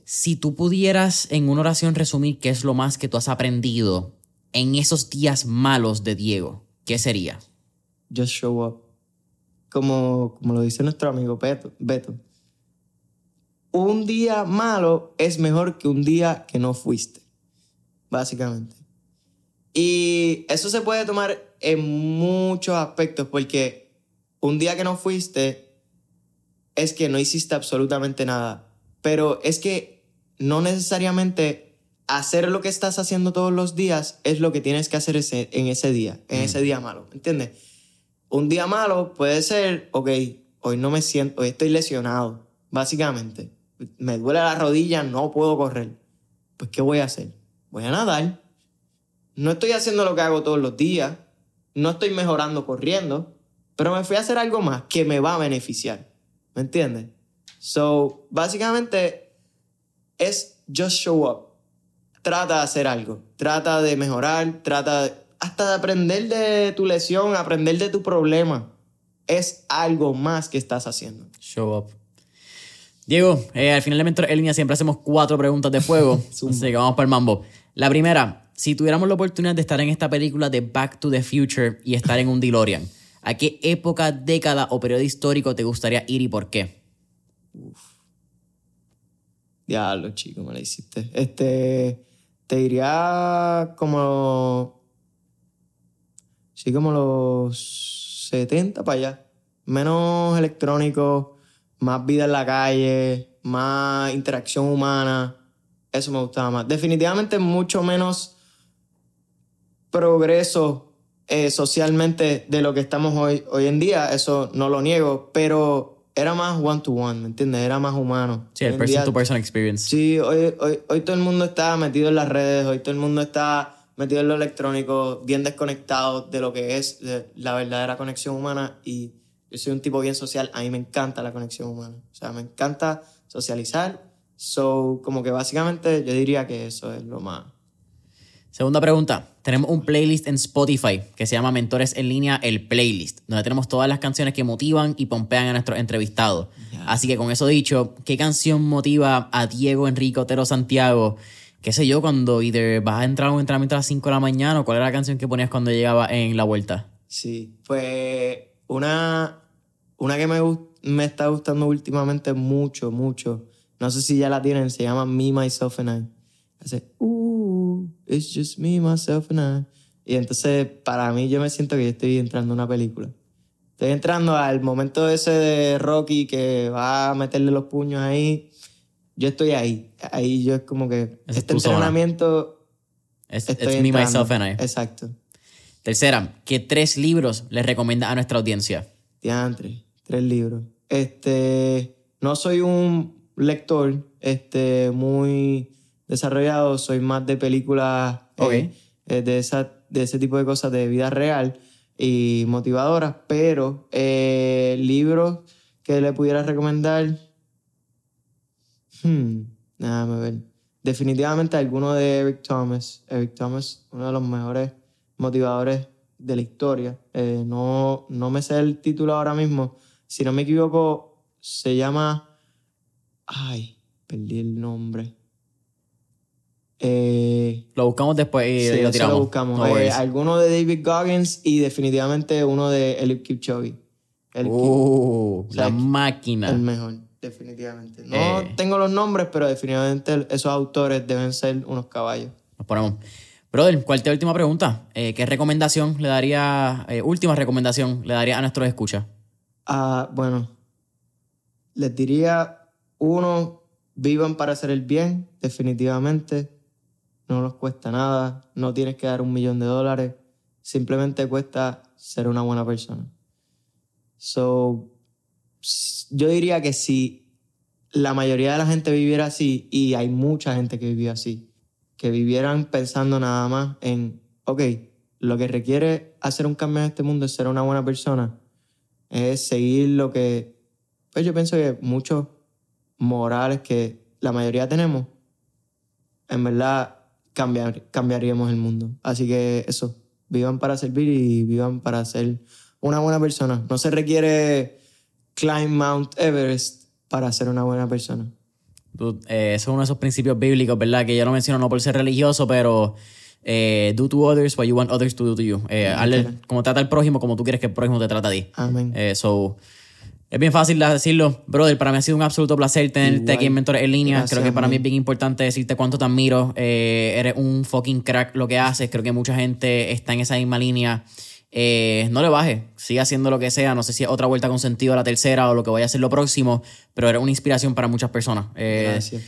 Si tú pudieras en una oración resumir qué es lo más que tú has aprendido en esos días malos de Diego, ¿qué sería? Just show up. Como, como lo dice nuestro amigo Beto. Beto. Un día malo es mejor que un día que no fuiste. Básicamente. Y eso se puede tomar en muchos aspectos porque un día que no fuiste es que no hiciste absolutamente nada. Pero es que no necesariamente hacer lo que estás haciendo todos los días es lo que tienes que hacer ese- en ese día, en ese día malo. ¿Entiendes? Un día malo puede ser, ok, hoy no me siento, hoy estoy lesionado, básicamente. Me duele la rodilla, no puedo correr. Pues, ¿qué voy a hacer? Voy a nadar. No estoy haciendo lo que hago todos los días. No estoy mejorando corriendo. Pero me fui a hacer algo más que me va a beneficiar. ¿Me entiendes? So, básicamente es just show up. Trata de hacer algo. Trata de mejorar. Trata de- hasta de aprender de tu lesión, aprender de tu problema. Es algo más que estás haciendo. Show up. Diego, eh, al final de Mentor en línea siempre hacemos cuatro preguntas de fuego. así que vamos para el mambo. La primera, si tuviéramos la oportunidad de estar en esta película de Back to the Future y estar en un DeLorean, ¿a qué época, década o periodo histórico te gustaría ir y por qué? Diablo, chico, me la hiciste. Este, te diría como... Sí, como los 70 para allá. Menos electrónico, más vida en la calle, más interacción humana. Eso me gustaba más. Definitivamente mucho menos progreso eh, socialmente de lo que estamos hoy, hoy en día. Eso no lo niego, pero era más one to one, ¿me entiendes? Era más humano. Sí, el Hoy en person día- to person experience. Sí, hoy, hoy, hoy todo el mundo está metido en las redes, hoy todo el mundo está metido en lo electrónico, bien desconectado de lo que es de la verdadera conexión humana y yo soy un tipo bien social, a mí me encanta la conexión humana, o sea, me encanta socializar, so como que básicamente yo diría que eso es lo más... Segunda pregunta. Tenemos un playlist en Spotify que se llama Mentores en línea, el playlist, donde tenemos todas las canciones que motivan y pompean a nuestros entrevistados. Así que con eso dicho, ¿qué canción motiva a Diego Enrique Otero Santiago? Qué sé yo, cuando either vas a entrar a un entrenamiento a las 5 de la mañana o cuál era la canción que ponías cuando llegaba en la vuelta. Sí, pues una, una que me, me está gustando últimamente mucho, mucho. No sé si ya la tienen, se llama Me, Myself and I. Hace, ooh, it's just me, myself and I. Y entonces, para mí, yo me siento que yo estoy entrando a una película. Estoy entrando al momento ese de Rocky que va a meterle los puños ahí. Yo estoy ahí. Ahí yo es como que es este entrenamiento Es, estoy it's me, myself and I. Exacto. Tercera, ¿qué tres libros les recomiendas a nuestra audiencia? Diantre, tres libros. Este, no soy un lector este, muy desarrollado, soy más de películas eh, eh, de, esa, de ese tipo de cosas de vida real y motivadoras, pero eh, libros que le pudiera recomendar, hmm, déjame ver. Definitivamente alguno de Eric Thomas. Eric Thomas, uno de los mejores motivadores de la historia. Eh, no, no me sé el título ahora mismo. Si no me equivoco, se llama... Ay, perdí el nombre. Eh, Lo buscamos después y sí, lo tiramos. lo buscamos. No Eh, alguno de David Goggins y definitivamente uno de Eliud Kipchoge. El, Uh, sea, la máquina. el mejor, definitivamente. No Eh. tengo los nombres, pero definitivamente esos autores deben ser unos caballos. Nos ponemos. Brother, ¿cuál es la última pregunta? Eh, ¿Qué recomendación le daría, eh, última recomendación le daría a nuestros escuchas? Ah, bueno, les diría, uno, vivan para hacer el bien, definitivamente. No nos cuesta nada, no tienes que dar un millón de dólares, simplemente cuesta ser una buena persona. So, yo diría que si la mayoría de la gente viviera así, y hay mucha gente que vive así, que vivieran pensando nada más en, ok, lo que requiere hacer un cambio en este mundo es ser una buena persona, es seguir lo que, pues yo pienso que muchos morales que la mayoría tenemos, en verdad cambiar, cambiaríamos el mundo. Así que eso, vivan para servir y vivan para ser una buena persona. No se requiere climb Mount Everest para ser una buena persona. Eh, eso es uno de esos principios bíblicos, ¿verdad? Que yo no menciono no por ser religioso, pero eh, do to others what you want others to do to you. Eh, como trata al prójimo, como tú quieres que el prójimo te trate a ti. Amén. Eh, so, es bien fácil decirlo, brother. Para mí ha sido un absoluto placer tenerte aquí en Mentores en Línea. Creo que para mí es bien importante decirte cuánto te admiro. Eh, eres un fucking crack lo que haces. Creo que mucha gente está en esa misma línea. Eh, no le baje, sigue haciendo lo que sea. No sé si es otra vuelta con sentido a la tercera o lo que vaya a ser lo próximo, pero eres una inspiración para muchas personas. Eh, Gracias.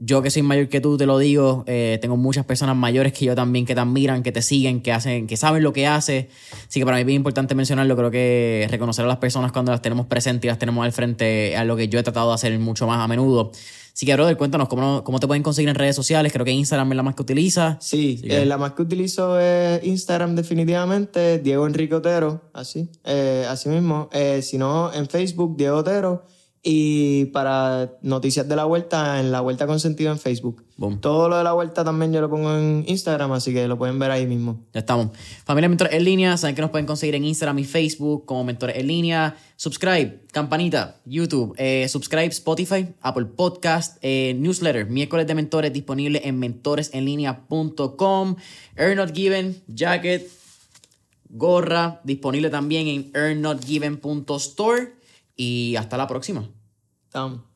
Yo que soy mayor que tú, te lo digo, eh, tengo muchas personas mayores que yo también que te admiran, que te siguen, que hacen, que saben lo que haces. Así que para mí es bien importante mencionarlo. Creo que reconocer a las personas cuando las tenemos presentes y las tenemos al frente es algo que yo he tratado de hacer mucho más a menudo. Así que, brother, cuéntanos cómo, cómo te pueden conseguir en redes sociales. Creo que Instagram es la más que utilizas. Sí, eh, la más que utilizo es Instagram definitivamente, Diego Enrique Otero, así, eh, así mismo. Eh, si no, en Facebook, Diego Otero. Y para noticias de la vuelta, en la vuelta con sentido en Facebook. Boom. Todo lo de la vuelta también yo lo pongo en Instagram, así que lo pueden ver ahí mismo. Ya estamos. Familia Mentores en línea, saben que nos pueden conseguir en Instagram y Facebook como Mentores en línea. Subscribe, campanita, YouTube, eh, subscribe Spotify, Apple Podcast, eh, newsletter, miércoles de mentores disponible en mentoresenlinea.com. Earn Not Given, jacket, gorra, disponible también en earnnotgiven.store. Y hasta la próxima. Estamos.